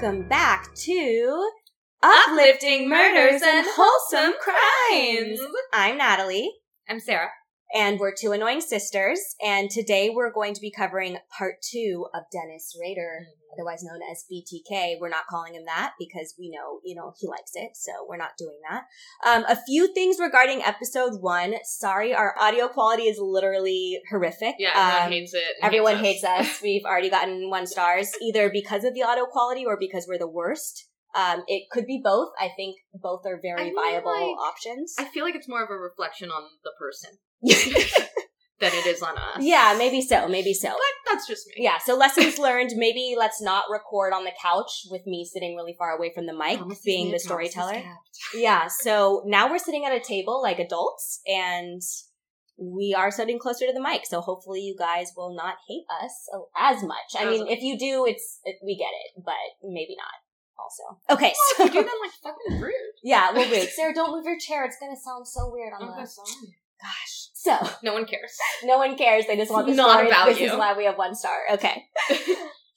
Welcome back to Uplifting Murders and Wholesome Crimes. I'm Natalie, I'm Sarah. And we're two annoying sisters. And today we're going to be covering part two of Dennis Rader, otherwise known as BTK. We're not calling him that because we know, you know, he likes it, so we're not doing that. Um, a few things regarding episode one. Sorry, our audio quality is literally horrific. Yeah, everyone Um, hates it. Everyone us. hates us. We've already gotten one stars, either because of the audio quality or because we're the worst. Um, it could be both. I think both are very I mean, viable like, options. I feel like it's more of a reflection on the person than it is on us. yeah, maybe so. Maybe so. But that's just me. Yeah, so lessons learned. Maybe let's not record on the couch with me sitting really far away from the mic, oh, Promises being the storyteller. Yeah, so now we're sitting at a table like adults and we are sitting closer to the mic. So hopefully you guys will not hate us as much. I mean, if you do, it's, it, we get it, but maybe not also. Okay, Well, so you do then like fucking rude. yeah, well wait. Sarah, don't move your chair. It's going to sound so weird on Okay, the sorry. Gosh. So No one cares. no one cares. They just want the Not story. about this you. is why we have one star. Okay.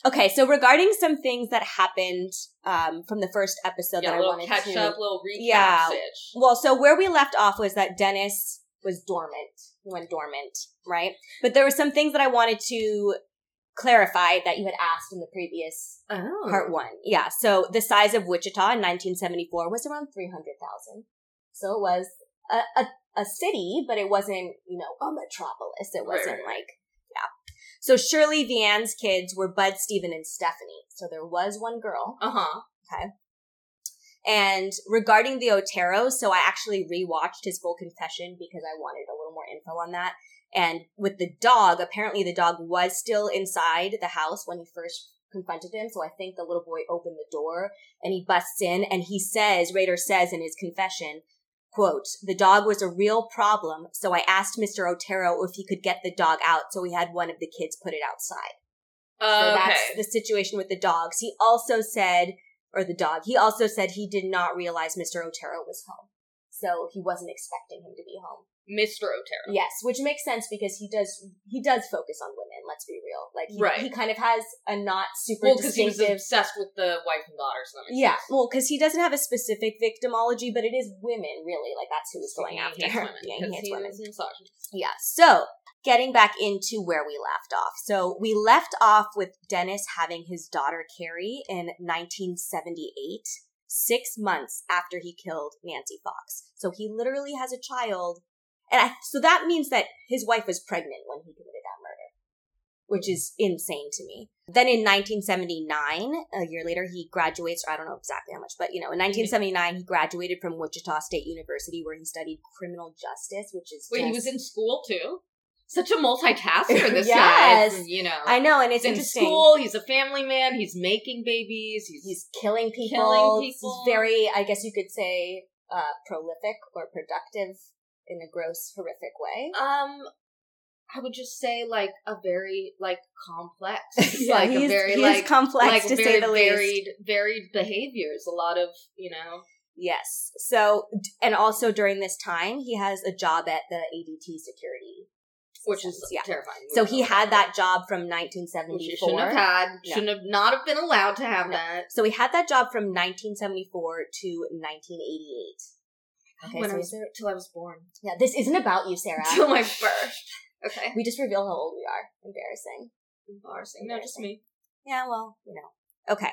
Okay, so regarding some things that happened um, from the first episode yeah, that a I wanted catch to up, little recap Yeah. Well, so where we left off was that Dennis was dormant. He went dormant, right? But there were some things that I wanted to clarify that you had asked in the previous Oh. part one. Yeah. So the size of Wichita in 1974 was around 300,000. So it was a, a, a city, but it wasn't, you know, a metropolis. It wasn't right, like, yeah. So Shirley Vian's kids were Bud, Stephen, and Stephanie. So there was one girl. Uh huh. Okay. And regarding the Otero, so I actually rewatched his full confession because I wanted a little more info on that. And with the dog, apparently the dog was still inside the house when he first confronted him. So I think the little boy opened the door and he busts in and he says, Rader says in his confession, quote, the dog was a real problem. So I asked Mr. Otero if he could get the dog out. So we had one of the kids put it outside. So uh, okay. that's the situation with the dogs. He also said, or the dog, he also said he did not realize Mr. Otero was home. So he wasn't expecting him to be home. Mr. Otero. Yes, which makes sense because he does he does focus on women, let's be real. Like he, Right. he kind of has a not super Well, because he was obsessed with the wife and daughter. So that Yeah, sense. well, because he doesn't have a specific victimology, but it is women, really. Like that's who he's going He after. hates women. Yeah, he hates he women. Yeah. So getting back into where we left off. So we left off with Dennis having his daughter Kerri in 1978, six months after he killed Nancy Fox. So he literally has a child. And I, so that means that his wife was pregnant when he committed that murder, which is insane to me. Then in 1979, a year later, he graduates, or I don't know exactly how much, but you know, in 1979, he graduated from Wichita State University where he studied criminal justice, which is Wait, he was in school too? Such a multitasker, this Yes. guy. You know. I know, and it's He's in interesting. school. He's a family man. He's making babies. He's, He's killing people. Killing He's people. very, I guess you could say, uh, prolific or productive in a gross, horrific way. um. I would just say like a very like complex, Yeah, like he's, a very like complex like to very say the least. varied varied behaviors. A lot of you know. Yes. So, and also during this time, he has a job at the ADT security, Which is yeah. terrifying. So he had that job from 1974. which shouldn't have had. No. Shouldn't have not have been allowed to have No. that. So he had that job from 1974 to 1988. Okay, when so I was, there- till I was born. yeah, this isn't about you, Sarah. Till my birth. Okay. we just reveal how old we are. Embarrassing. Embarrassing. No, just me. Yeah, well, you know. Okay.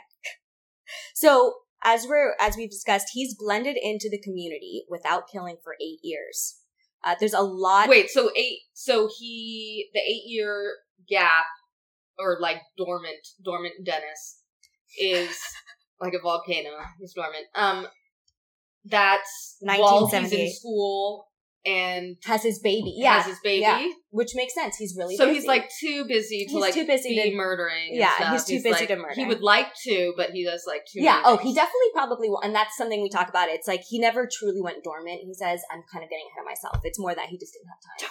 So as we're as we've discussed, he's blended into the community without killing for eight years. Uh, there's a lot. Wait, so eight. So he the eight year gap or like dormant dormant Dennis is like a volcano. He's dormant. Um, that's while he's in school and has his baby. Yeah, has his baby. yeah. which makes sense. He's really so busy. he's like too busy to He's like too busy be to- murdering. and Yeah, he's too busy like- to murder. He would like to, but he does like too. yeah. Oh, things. he definitely probably will, and that's something we talk about. It's like he never truly went dormant. He says, "I'm kind of getting ahead of myself." It's more that he just didn't have time.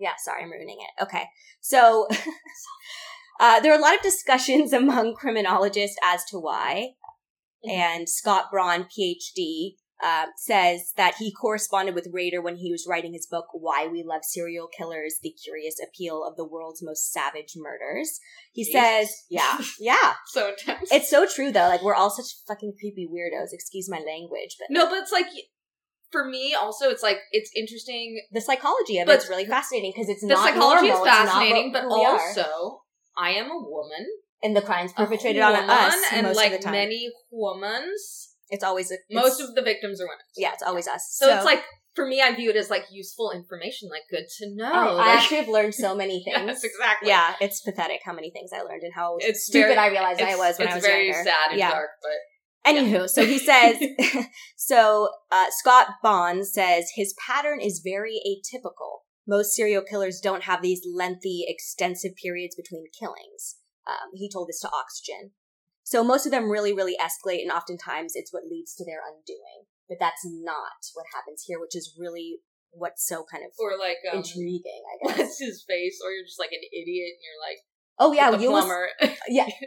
Yeah, sorry, I'm ruining it. Okay, so uh, there are a lot of discussions among criminologists as to why. Mhm. And Scott Bonn, PhD, uh, says that he corresponded with Rader when he was writing his book, Why We Love Serial Killers The Curious Appeal of the World's Most Savage Murders. He says, yeah, yeah. So intense. It's so true, though. Like, we're all such fucking creepy weirdos. Excuse my language, but no, but it's like for me also. It's like it's interesting. the psychology of But it's really fascinating because it's The not psychology normal. is fascinating, but also I am a woman. and the crimes perpetrated on us and like the many womans, it's always a, it's- most of the victims are women. yeah, it's always us. So, it's like for me, I view it as like useful information, like good to know. I, I actually have learned so many things. yes, exactly. Yeah, it's pathetic how many things I learned and how It's stupid very- I realized I was when I it's was very younger. sad and Yeah. dark, but Anywho, so he says, so uh, Scott Bonn says his pattern is very atypical. Most serial killers don't have these lengthy, extensive periods between killings. Um, he told this to Oxygen. So most of them really, really escalate, and oftentimes it's what leads to their undoing. But that's not what happens here, which is really what's so kind of or like um, intriguing, I guess. what's his face, or you're just like an idiot, and you're like Oh yeah, the you was plumber.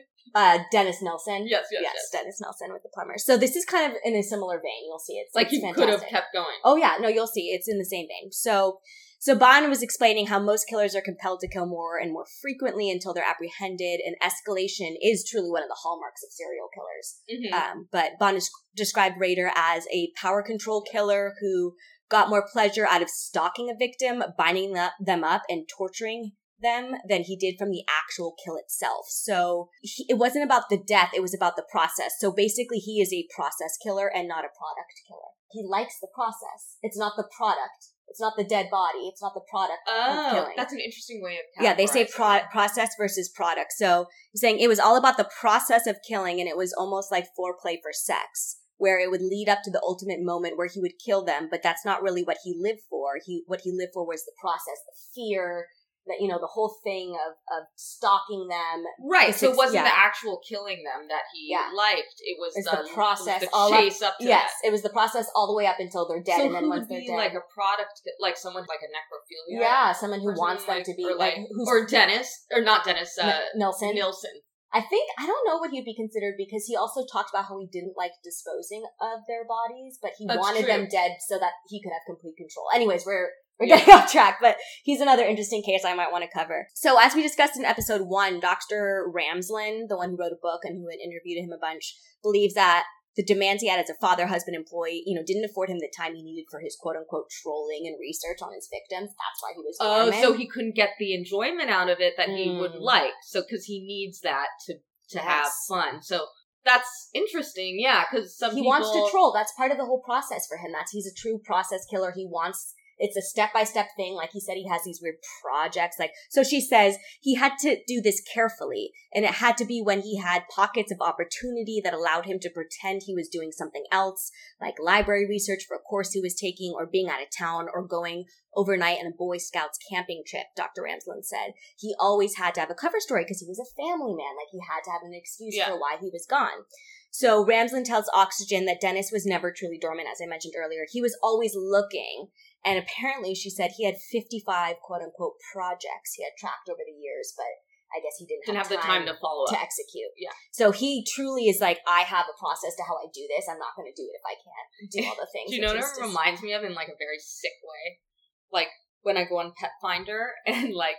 uh, Dennis Nilsen. yes, yes, yes, yes. Dennis Nilsen with the plumber. So this is kind of in a similar vein. You'll see it's Like it's he could have kept going. Oh yeah, no, you'll see it's in the same vein. So, so Bonn was explaining how most killers are compelled to kill more and more frequently until they're apprehended, and escalation is truly one of the hallmarks of serial killers. Mhm. Um, but Bonn is, described Rader as a power control killer who got more pleasure out of stalking a victim, binding the- them up, and torturing them than he did from the actual kill itself. So he, it wasn't about the death, it was about the process. So basically, he is a process killer and not a product killer. He likes the process. It's not the product. It's not the dead body. It's not the product of Oh, killing. that's an interesting way of Yeah, they say pro- process versus product. So I'm saying it was all about the process of killing, and it was almost like foreplay for sex, where it would lead up to the ultimate moment where he would kill them. But that's not really what he lived for. He what he lived for was the process, the fear, that you know, the whole thing of of stalking them. Right, so it wasn't yeah. the actual killing them that he Yeah. liked. It was the, the process was the up- chase up, to Yes, that. it was the process all the way up until they're dead, so and then who once would they're be dead, like a product, like someone like a necrophilia? yeah, someone who wants them like- to be or like, like, who's or Dennis, or not Dennis, uh, Nelson. Nilsen. I think I don't know what he'd be considered because he also talked about how he didn't like disposing of their bodies, but he That's wanted true. them dead so that he could have complete control. Anyways, we're we're Yeah. getting off track, but he's another interesting case I might want to cover. So as we discussed in episode one, Dr. Ramsland, the one who wrote a book and who had interviewed him a bunch, believes that the demands he had as a father, husband, employee, you know, didn't afford him the time he needed for his quote unquote trolling and research on his victims. That's why he was Oh, dormant. so he couldn't get the enjoyment out of it that he Mm. would like. So because he needs that to to have fun. So that's interesting. Yeah, because some he people wants to troll. That's part of the whole process for him. That's he's a true process killer. He wants it's a step by step thing. Like he said, he has these weird projects. Like so, she says he had to do this carefully, and it had to be when he had pockets of opportunity that allowed him to pretend he was doing something else, like library research for a course he was taking, or being out of town, or going overnight on a Boy Scouts camping trip. Dr. Ramsland said he always had to have a cover story because he was a family man. Like he had to have an excuse Yeah. for why he was gone. So Ramsland tells Oxygen that Dennis was never truly dormant, as I mentioned earlier. He was always looking. And apparently, she said he had 55 quote unquote projects he had tracked over the years, but I guess he didn't, didn't have the time to follow up to execute. Yeah. So he truly is like, I have a process to how I do this. I'm not going to do it if I can't do all the things. Do you know what it reminds me of in like a very sick way? Like when I go on Petfinder and like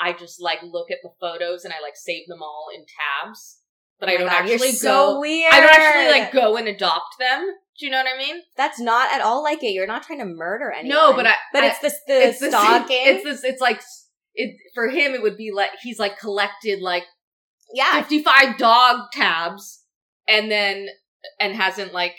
I just like look at the photos and I like save them all in tabs, but Oh I don't God, actually so go. weird. I don't actually like go and adopt them. Do you know what I mean? That's not at all like it. You're not trying to murder anyone. No, but I- But I- it's this the it's the stalking. It's this. It's like it for him. It would be like he's like collected like yeah, fifty five dog tabs, and then and hasn't like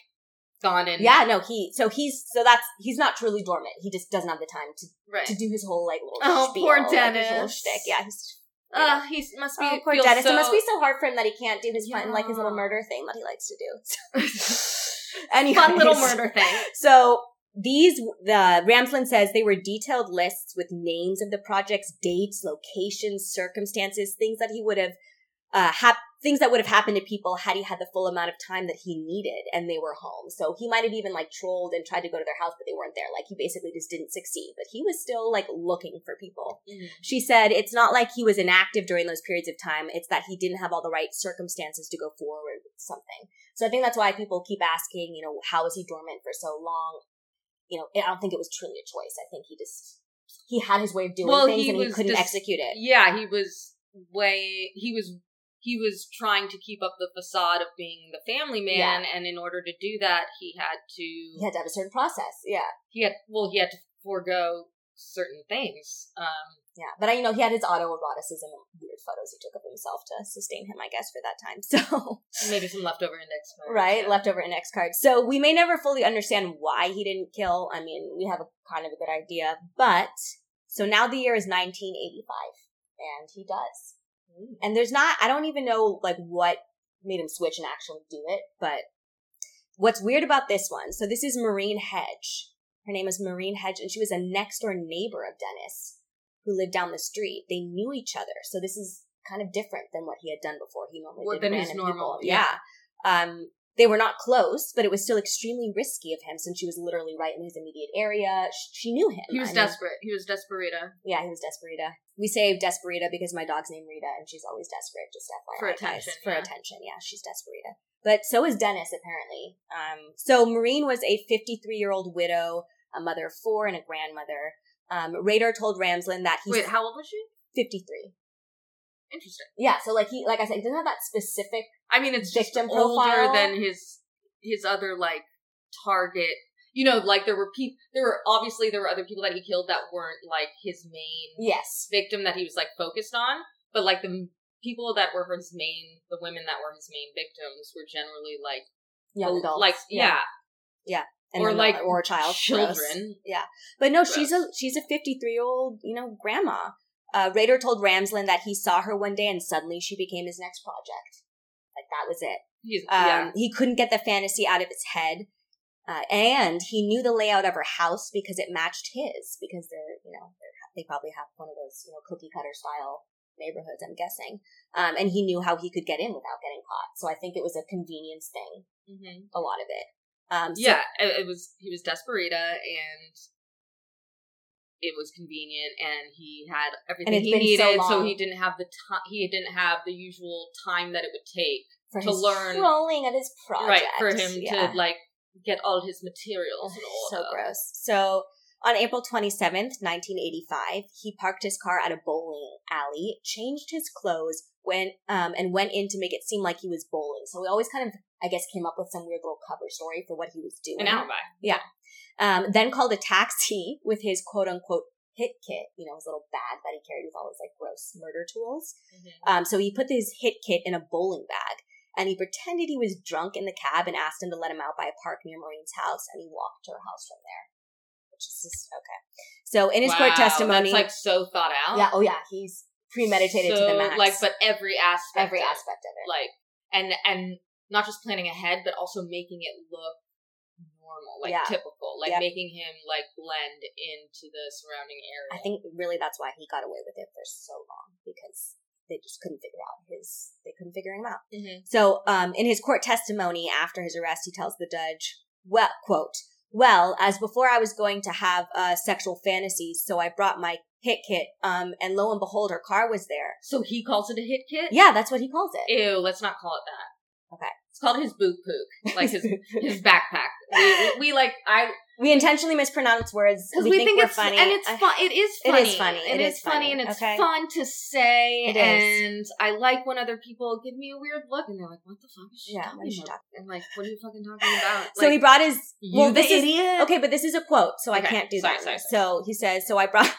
gone and Yeah, no, he so he's so that's he's not truly dormant. He just doesn't have the time to right. to do his whole like little Oh, spiel, poor like, Dennis. shtick. Yeah, he's Uh, he must be. oh, poor Dennis. So, It must be so hard for him that he can't do his fun like his little murder thing that he likes to do. Anyways, fun little murder thing. So these the Ramsland says they were detailed lists with names of the projects, dates, locations, circumstances, things that he would have uh, hap- things that would have happened to people had he had the full amount of time that he needed and they were home. So he might have even like trolled and tried to go to their house, but they weren't there. Like he basically just didn't succeed, but he was still like looking for people. Mhm. She said it's not like he was inactive during those periods of time. It's that he didn't have all the right circumstances to go forward with something. So I think that's why people keep asking, you know, how is he dormant for so long? You know, I don't think it was truly a choice. I think he just, he had his way of doing Well, things he and he couldn't dis- execute it. Yeah, he was way he was he was trying to keep up the facade of being the family man, and in order to do that, he had to He had to have a certain process. Yeah. he had well he had to forego certain things. Um, Yeah, but I you know he had his autoeroticism and weird photos he took of himself to sustain him, I guess, for that time. So maybe some leftover index cards. right, yeah. leftover index cards. So we may never fully understand why he didn't kill. I mean, we have a kind of a good idea, but so now the year is 1985, and he does. And there's not, I don't even know like what made him switch and actually do it, but what's weird about this one, so this is Marine Hedge. Her name is Marine Hedge, and she was a next door neighbor of Dennis who lived down the street. They knew each other, so this is kind of different than what he had done before. He normally Well, did than his random normal, people. Yeah. Um, they were not close, but it was still extremely risky of him since she was literally right in his immediate area. She knew him. He was I mean, desperate. He was desperita yeah, he was Desperita. We say Desperita because my dog's named Rita and she's always desperate, just FYI. For guys. attention, For yeah. attention, yeah, she's Desperita. But so is Dennis, apparently. Um, so Marine was a 53 year old widow, a mother of four, and a grandmother. Um, Rader told Ramsland that he's Wait, how old was she? 53. Interesting. Yeah, so like he, like I said, he doesn't have that specific. I mean, it's just Victim older profile? than his his other like target. You know, like there were people. There were obviously there were other people that he killed that weren't like his main Yes. victim that he was like focused on, but like the m- people that were his main, the women that were his main victims were generally like Young adults. like yeah, Yeah. And or then like or a child. Children. But no, she's a she's a 53 year old, you know, grandma. Uh, Rader told Ramsland that he saw her one day and suddenly she became his next project. Like that was it. He's, Um, yeah, He couldn't get the fantasy out of his head, uh, and he knew the layout of her house because it matched his. Because they're, you know, they're, they probably have one of those, you know, cookie cutter style neighborhoods. I'm guessing, um, and he knew how he could get in without getting caught. So I think it was a convenience thing. Mhm. A lot of it. Um, so- yeah. It, it was he was desperita and. It was convenient, and he had everything he been so needed, so, he didn't have the time. He didn't have the usual time that it would take for to learn- trolling of his project, right for him Yeah. to like get all his materials and all so gross. So on April 27th, 1985, he parked his car at a bowling alley, changed his clothes, went um, and went in to make it seem like he was bowling. So we always kind of, I guess, came up with some weird little cover story for what he was doing. An alibi. Um, then called a taxi with his quote unquote hit kit, you know, his little bag that he carried with all his like gross murder tools. Um, so he put his hit kit in a bowling bag and he pretended he was drunk in the cab and asked him to let him out by a park near Marine's house and he walked to her house from there. Which is just okay. So in his Wow, court testimony, like so thought out. yeah, oh yeah, he's premeditated to the max. Like, but every aspect, every aspect of it. like, and and not just planning ahead, but also making it look normal, like Yeah. typical, like making him like blend into the surrounding area. I think really that's why he got away with it for so long because they just couldn't figure out his they couldn't figure him out. Mhm. So, um, in his court testimony after his arrest, he tells the judge, "Well, quote, well, as before I was going to have uh, sexual fantasies, so I brought my hit kit, um, and lo and behold, her car was there. So he calls it a hit kit. Yeah, that's what he calls it. Ew, let's not call it that. Okay. It's called his boot pook, like his his backpack. We, we, we like I we intentionally mispronounce words because we, we, think, think, we're it's funny, and it's fun. It is It funny. is funny. It It is is funny, funny. and it's Okay. fun to say. It is. and I like when other people give me a weird look, and they're like, "What the fuck is she Yeah, talking what is she about?" talking- And like, "What are you fucking talking about?" So he brought his you well, this is idiot. okay, but this is a quote, so I can't do sorry, that. sorry, So he says, "So I brought,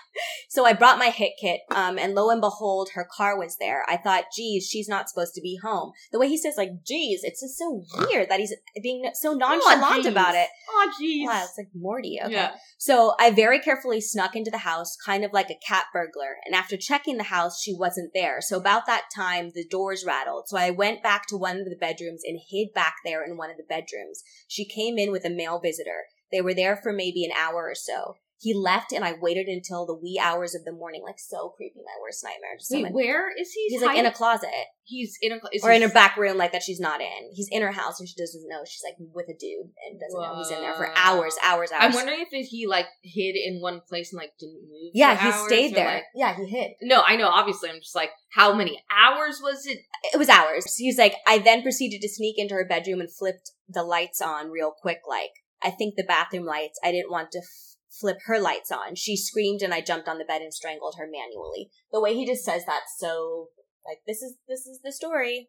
so I brought my hit kit, um, and lo and behold, her car was there. I thought, geez, she's not supposed to be home. The way he says, like, geez, it's just so weird that he's being so nonchalant about it. Oh, geez. Wow, it's like Morty. Okay. Yeah. So I very carefully snuck into the house, kind of like a cat burglar. And after checking the house, she wasn't there. So about that time, the doors rattled. So I went back to one of the bedrooms and hid back there in one of the bedrooms. She came in with a male visitor. They were there for maybe an hour or so. He left and I waited until the wee hours of the morning, like so creepy, my worst nightmare. Just Wait, someone- where is he? he's like in a closet He's in a. closet. or in a back room like that she's not in. He's in her house and she doesn't know. She's like with a dude and doesn't know he's in there for hours, hours, hours. I'm wondering if he like hid in one place and like didn't move. Yeah, he stayed there. like- yeah, he hid. no, I know. Obviously, I'm just like, how many hours was it? It was hours. He's like, I then proceeded to sneak into her bedroom and flipped the lights on real quick. Like, I think the bathroom lights. I didn't want to flip her lights on. She screamed and I jumped on the bed and strangled her manually. The way he just says that, so like, this is this is the story.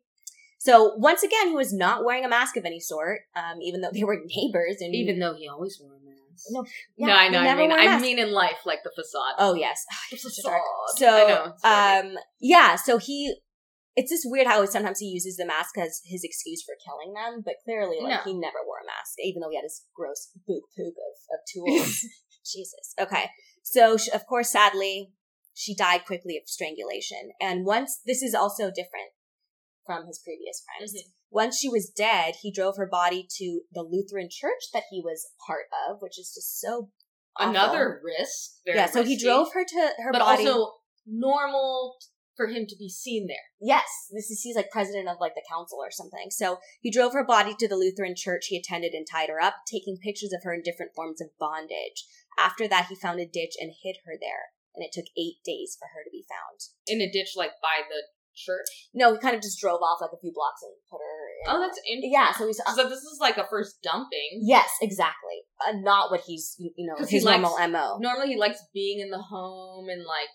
So once again, he was not wearing a mask of any sort, um, even though they were neighbors. And Even though he always wore a mask. No, no, yeah, I he know. I mean, I mean in life, like the facade. oh yes, the such a dark- facade. I know, So, um, yeah, so he, it's just weird how sometimes he uses the mask as his excuse for killing them, but clearly, like, No. he never wore a mask, even though he had his gross book poop of, of tools. Jesus. Okay. So, sh- of course, sadly, she died quickly of strangulation. And once, this is also different from his previous crimes. Mhm. Once she was dead, he drove her body to the Lutheran church that he was part of, which is just so awful. another risk. Yeah. So he drove her to her but body. also normal for him to be seen there. Yes, this is he's like president of like the council or something. So he drove her body to the Lutheran church he attended and tied her up, taking pictures of her in different forms of bondage. After that, he found a ditch and hid her there, and it took eight days for her to be found. in a ditch like by the church. No, he kind of just drove off like a few blocks and put her. In. Oh, that's interesting. yeah. So he's So this is like a first dumping. yes, exactly. Uh, not what he's you know his he likes- normal mo. Normally, he likes being in the home and like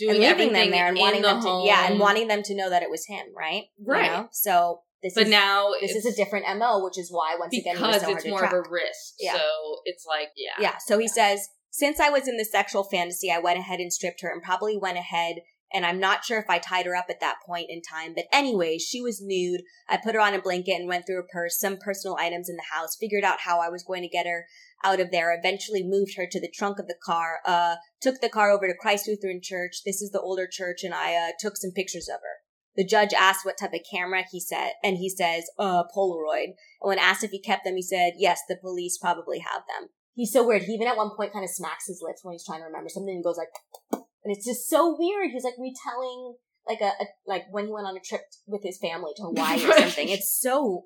and doing leaving them there and wanting the them to yeah and wanting them to know that it was him, right? You Right. know? So this But is now this is a different mo, which is why once again because so it's more track. of a risk. Yeah. So it's like yeah, Yeah. So he says, since I was in the sexual fantasy, I went ahead and stripped her and probably went ahead. And I'm not sure if I tied her up at that point in time, but anyway, she was nude. I put her on a blanket and went through her purse, some personal items in the house, figured out how I was going to get her out of there, eventually moved her to the trunk of the car, uh, took the car over to Christ Lutheran Church. This is the older church, and I, uh, took some pictures of her. The judge asked what type of camera he said, and he says, uh, Polaroid. And when asked if he kept them, he said, yes, the police probably have them. He's so weird. He even at one point kind of smacks his lips when he's trying to remember something and goes like, and it's just so weird. He's like retelling like a, a like when he went on a trip with his family to Hawaii or something. It's so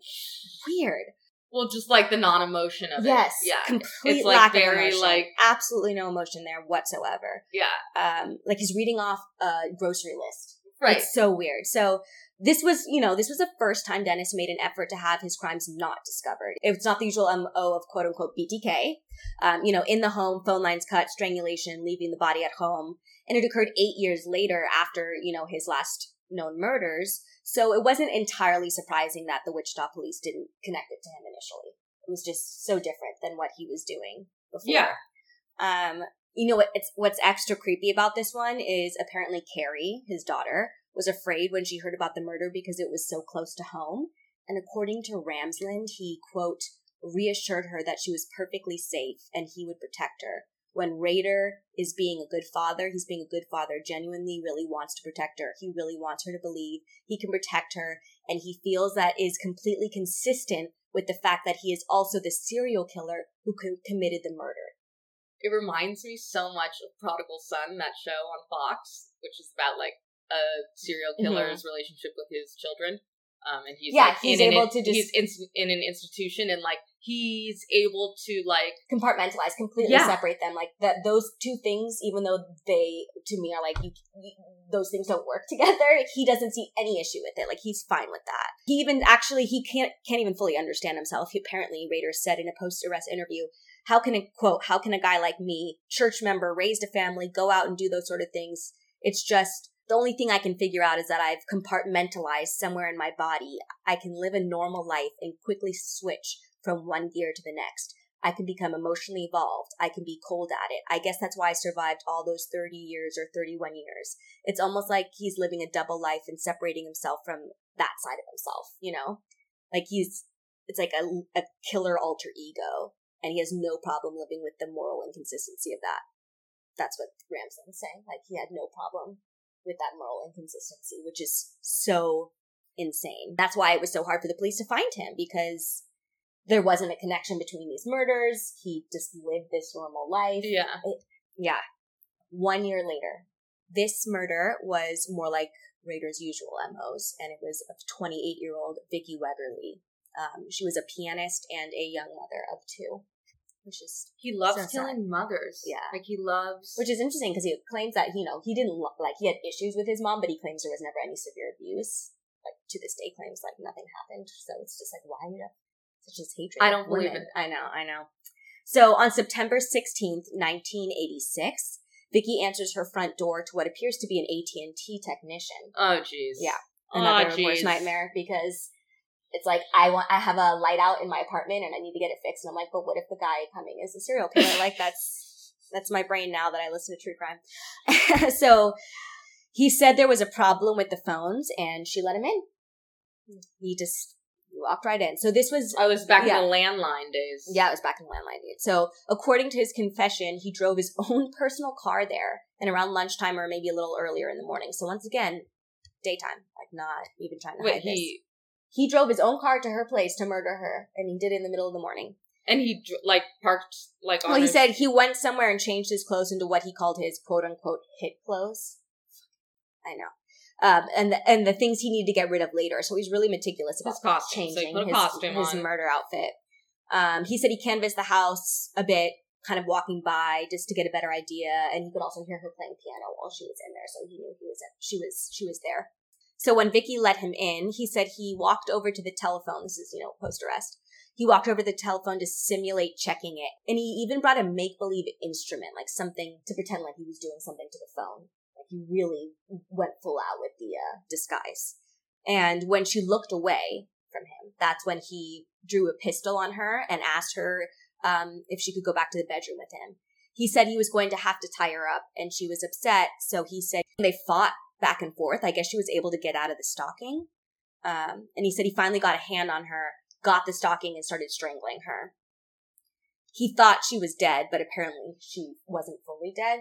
weird. Well, just like the non-emotion of Yes, it. Yeah. complete It's, like, lack very, of emotion. like- absolutely no emotion there whatsoever. Yeah. Um, like he's reading off a grocery list. Right. It's so weird. So this was, you know, this was the first time Dennis made an effort to have his crimes not discovered. It's not the usual MO of quote unquote BTK. Um, you know, in the home, phone lines cut, strangulation, leaving the body at home. And it occurred eight years later after, you know, his last known murders. So it wasn't entirely surprising that the Wichita police didn't connect it to him initially. It was just so different than what he was doing before. Yeah. Um, you know what? It's what's extra creepy about this one is apparently Kerri, his daughter, was afraid when she heard about the murder because it was so close to home. And according to Ramsland, he quote reassured her that she was perfectly safe and he would protect her. When Rader is being a good father, he's being a good father, genuinely really wants to protect her. He really wants her to believe he can protect her, and he feels that is completely consistent with the fact that he is also the serial killer who co- committed the murder. It reminds me so much of Prodigal Son, that show on Fox, which is about like a serial killer's relationship with his children. Um, and he's Mm-hmm. Yeah, like, he's able to just- he's in, in an institution and like he's able to like compartmentalize, completely Yeah. separate them. Like that, those two things, even though they to me are like you, you, those things don't work together. He doesn't see any issue with it. Like he's fine with that. He even actually he can't can't even fully understand himself. He apparently Raiders said in a post arrest interview, "How can a quote? How can a guy like me, church member, raised a family, go out and do those sort of things? It's just." The only thing I can figure out is that I've compartmentalized somewhere in my body. I can live a normal life and quickly switch from one gear to the next. I can become emotionally evolved. I can be cold at it. I guess that's why I survived all those 30 years or 31 years. It's almost like he's living a double life and separating himself from that side of himself, you know? Like he's, it's like a, a killer alter ego and he has no problem living with the moral inconsistency of that. That's what Ramsland's saying. Like he had no problem with that moral inconsistency, which is so insane. That's why it was so hard for the police to find him because there wasn't a connection between these murders. He just lived this normal life. yeah Yeah. One year later, this murder was more like Rader's usual MOs, and it was of 28 year old Vicki Wegerle. Um, she was a pianist and a young mother of two, which is He loves So sad. killing mothers. Yeah. Like he loves. which is interesting because he claims that you know he didn't lo- like he had issues with his mom, but he claims there was never any severe abuse. Like to this day, claims like nothing happened. So it's just like why you such this hatred? I don't believe it. I know, I know. So on September sixteenth, nineteen eighty six, Vicki answers her front door to what appears to be an AT and T technician. oh, jeez. Yeah. Oh, Another worst nightmare because. It's like I want I have a light out in my apartment and I need to get it fixed and I'm like, but what if the guy coming is a serial killer? like that's that's my brain now that I listen to true crime. so he said there was a problem with the phones and she let him in. He just walked right in. So this was oh, I was back Yeah. in the landline days. yeah, it was back in the landline days. So according to his confession, he drove his own personal car there and around lunchtime or maybe a little earlier in the morning. So once again, daytime, like not even trying to Wait, hide this. he He drove his own car to her place to murder her, and he did it in the middle of the morning. and he like parked like on. Well, he his- said he went somewhere and changed his clothes into what he called his quote unquote hit clothes. I know. Um, and the, and the things he needed to get rid of later. So he's really meticulous about his costume. Changing a his, his on. murder outfit. Um, he said he canvassed the house a bit, kind of walking by just to get a better idea, and he could also hear her playing piano while she was in there, so he knew he was she was she was there. So when Vicki let him in, he said he walked over to the telephone. This is you know post arrest. He walked over to the telephone to simulate checking it, and he even brought a make believe instrument, like something to pretend like he was doing something to the phone. He really went full out with the uh, disguise. And when she looked away from him, that's when he drew a pistol on her and asked her um, if she could go back to the bedroom with him. He said he was going to have to tie her up, and she was upset. So he said they fought back and forth. I guess she was able to get out of the stocking. Um, and he said he finally got a hand on her, got the stocking, and started strangling her. He thought she was dead, but apparently she wasn't fully dead.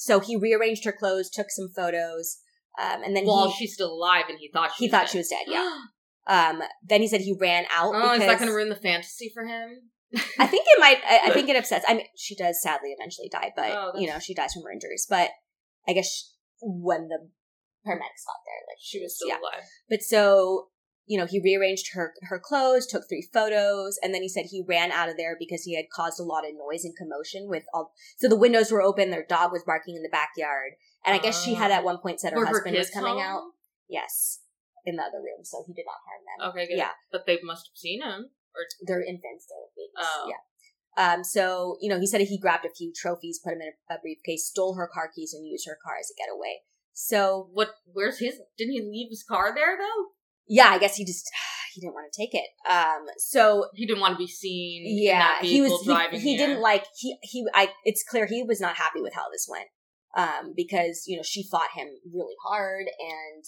So he rearranged her clothes, took some photos, um, and then While he she's still alive, and he thought she he was thought dead. she was dead. Yeah. Um, then he said he ran out. Oh, is that going to ruin the fantasy for him? I think it might. I, I think it upsets. I mean, she does sadly eventually die, but Oh, you know she dies from her injuries. But I guess sh when the paramedics got there, like she was still yeah. alive. But so you know he rearranged her her clothes, took three photos, and then he said he ran out of there because he had caused a lot of noise and commotion with all. So the windows were open, their dog was barking in the backyard, and I guess she had at one point said her Were husband was coming home? out. Yes, in the other room, so he did not harm them. Okay, good. Yeah. But they must have seen him. they're infants, they're babies. Oh. Yeah. Um, so, you know, he said he grabbed a few trophies, put them in a, a briefcase, stole her car keys, and used her car as a getaway. So, What? Where's his? Didn't he leave his car there though? Yeah, I guess he just, he didn't want to take it. Um, so, He didn't want to be seen. yeah, he was, he, he didn't like, he, he, I, it's clear he was not happy with how this went. Um, because, you know, she fought him really hard and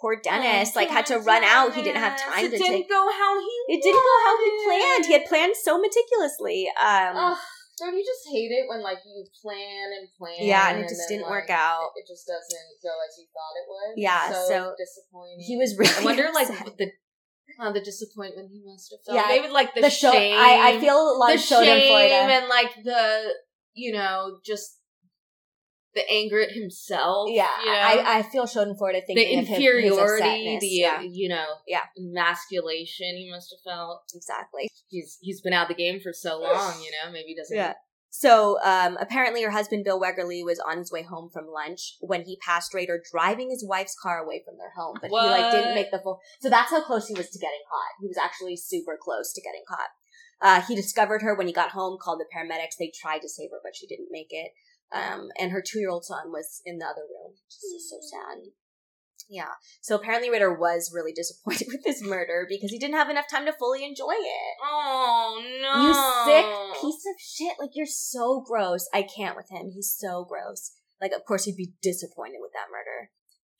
poor Dennis, Oh, like, had to run out. He didn't have time it to didn't take, go how he. it didn't go how he planned. He had planned so meticulously. Um, Ugh, don't you just hate it when like you plan and plan? Yeah, and it just then, didn't like, work out. It, it just doesn't go as you thought it would. Yeah, so, so disappointing. he was really I wonder, like the oh, the disappointment he must have felt. Yeah, maybe like the, the show. shame. I, I feel a lot the of shame in Florida. and like the you know just the anger at himself. yeah, you know? I, I feel in Florida the thinking of him, inferiority, the yeah, you know, Yeah. emasculation he must have felt. exactly. He's he's been out of the game for so long, you know. Maybe he doesn't. Yeah. So um, apparently, her husband Bill Wegerle was on his way home from lunch when he passed Rader driving his wife's car away from their home, but he like didn't make the full. So that's how close he was to getting caught. He was actually super close to getting caught. Uh, he discovered her when he got home, called the paramedics. They tried to save her, but she didn't make it. Um, and her two year old son was in the other room, which is so sad. Yeah. So apparently, Ritter was really disappointed with this murder because he didn't have enough time to fully enjoy it. Oh no! You sick piece of shit. Like, you're so gross. I can't with him. He's so gross. Like, of course, he'd be disappointed with that murder.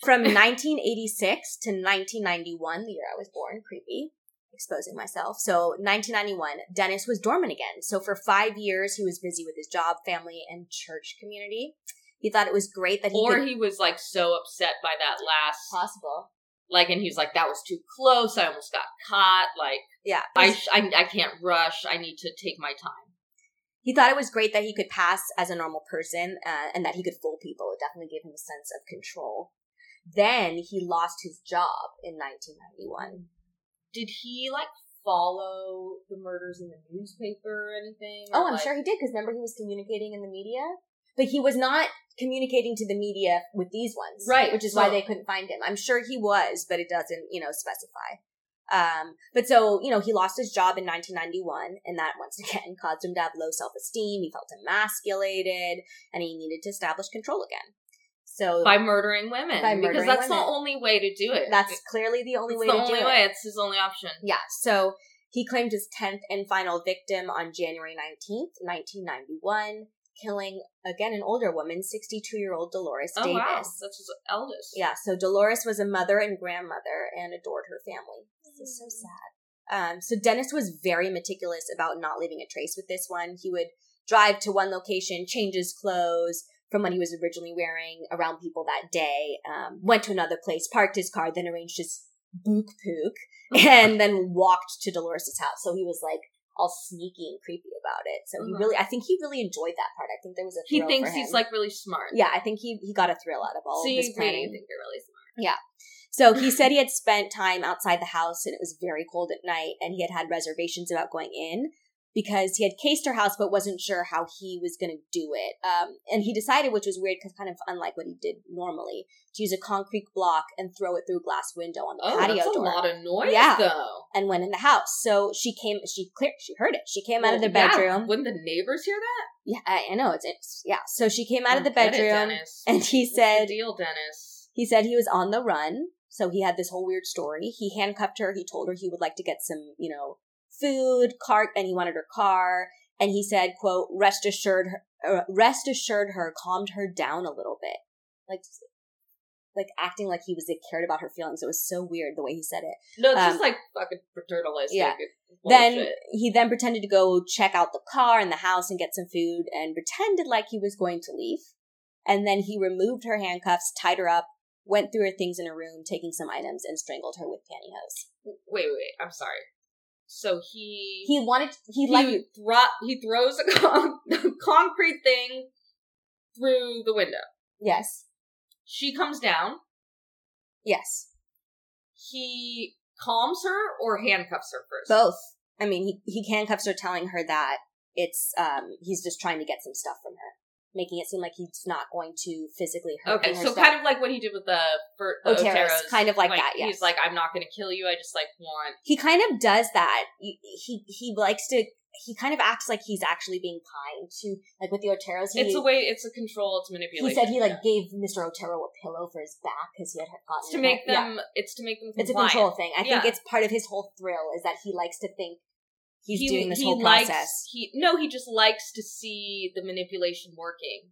From 1986 to 1991, the year I was born, creepy, exposing myself. So, 1991, Dennis was dormant again. So, for five years, he was busy with his job, family, and church community. He thought it was great that he Or could. he was like so upset by that last, possible. like, and he was like, "That was too close. I almost got caught. Like, Yeah. I, sh- I, I can't rush. I need to take my time." He thought it was great that he could pass as a normal person uh, and that he could fool people. It definitely gave him a sense of control. Then he lost his job in 1991. Did he like follow the murders in the newspaper or anything? Oh, I'm like- sure he did because remember he was communicating in the media, but he was not communicating to the media with these ones, Right, Which is why they couldn't find him. I'm sure he was, but it doesn't, you know, specify. Um, but so you know, he lost his job in 1991, and that once again caused him to have low self esteem. He felt emasculated, and he needed to establish control again. So by murdering women By because murdering that's the only way to do it. that's clearly the only It's way the to only do way. it. It's his only option. Yeah. So he claimed his 10th and final victim on January 19th, 1991, killing again an older woman, 62 year old Dolores Oh Davis. wow, that's his eldest. Yeah. So Dolores was a mother and grandmother and adored her family. This is so sad. Um, so Dennis was very meticulous about not leaving a trace with this one. He would drive to one location, change his clothes from what he was originally wearing around people that day, um, went to another place, parked his car, then arranged his book pook, and then walked to Dolores's house. So he was like all sneaky and creepy about it. So he Mhm. really, I think he really enjoyed that part. I think there was a He thinks he's like really smart. yeah, I think he he got a thrill out of all so of you planning. you think you're really smart. Yeah. So he said he had spent time outside the house and it was very cold at night and he had had reservations about going in because he had cased her house but wasn't sure how he was going to do it. Um, and he decided, which was weird because kind of unlike what he did normally, to use a concrete block and throw it through a glass window on the Oh, patio that's a lot of noise, Yeah. though. and went in the house. So she came, she clear, she heard it. She came out of the Well, yeah, bedroom. Wouldn't the neighbors hear that? Yeah, I, I know it's, it's yeah. So she came out of the Get it, bedroom Dennis. and he What's the said, "Deal, Dennis." He said he was on the run, so he had this whole weird story. He handcuffed her. He told her he would like to get some, you know, food, cart, and he wanted her car. And he said, "quote Rest assured, her, uh, rest assured her, calmed her down a little bit, like, like acting like he was like, cared about her feelings. It was so weird the way he said it. No, it's Um, just like fucking paternalistic. yeah. bullshit. Then he then pretended to go check out the car and the house and get some food, and pretended like he was going to leave. And then he removed her handcuffs, tied her up, went through her things in her room, taking some items, and strangled her with pantyhose. wait, wait, wait. I'm sorry. So he He wanted he, he like thro- he throws a con- concrete thing through the window. yes She comes down. yes He calms her or handcuffs her first. both. I mean, he he handcuffs her, telling her that it's um he's just trying to get some stuff from her, making it seem like he's not going to physically hurt Okay, so kind of like what he did with the, for, the Oteros, Oteros. kind of like that, yes. He's like, I'm not going to kill you. I just like want. he kind of does that. He, he he likes to. He kind of acts like he's actually being kind to like with the Oteros. He, it's a way. It's a control. It's manipulation. he said he like yeah. gave Mr. Otero a pillow for his back because he had gotten It's to make yeah. them. It's to make them. It's a control thing. I think it's part of his whole thrill is that he likes to think he's He- doing this he whole likes, process. He no, he just likes to see the manipulation working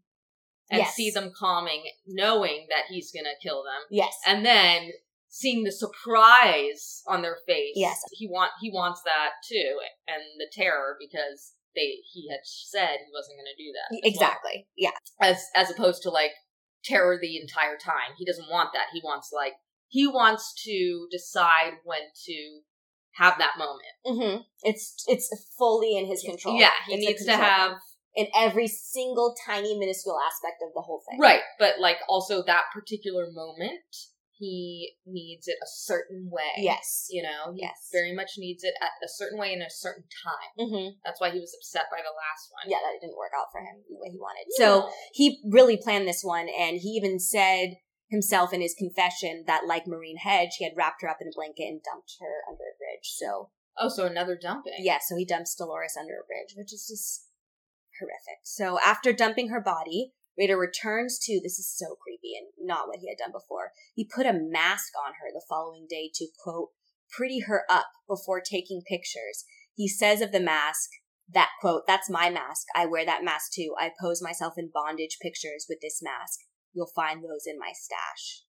and Yes. see them calming, knowing that he's gonna kill them, Yes. and then seeing the surprise on their face. Yes. he want he wants that too, and the terror because they he had said he wasn't gonna do that. as well. Exactly. Yeah. as as opposed to like terror the entire time. He doesn't want that. He wants like he wants to decide when to have that moment. hmm It's it's fully in his control. Yeah, he It's needs to have in every single tiny minuscule aspect of the whole thing. right, but like also that particular moment, he needs it a certain way. Yes. you know, he Yes. very much needs it at a certain way in a certain time. hmm That's why he was upset by the last one. Yeah, that didn't work out for him the way he wanted. So he really planned this one, and he even said himself in his confession that, like Marine Hedge, he had wrapped her up in a blanket and dumped her under a bridge. So oh, so another dumping. yeah, so he dumps Dolores under a bridge, which is just horrific. So after dumping her body, Rader returns to this is so creepy and not what he had done before. He put a mask on her the following day to quote pretty her up before taking pictures. He says of the mask that quote, that's my mask. I wear that mask too. I pose myself in bondage pictures with this mask. You'll find those in my stash.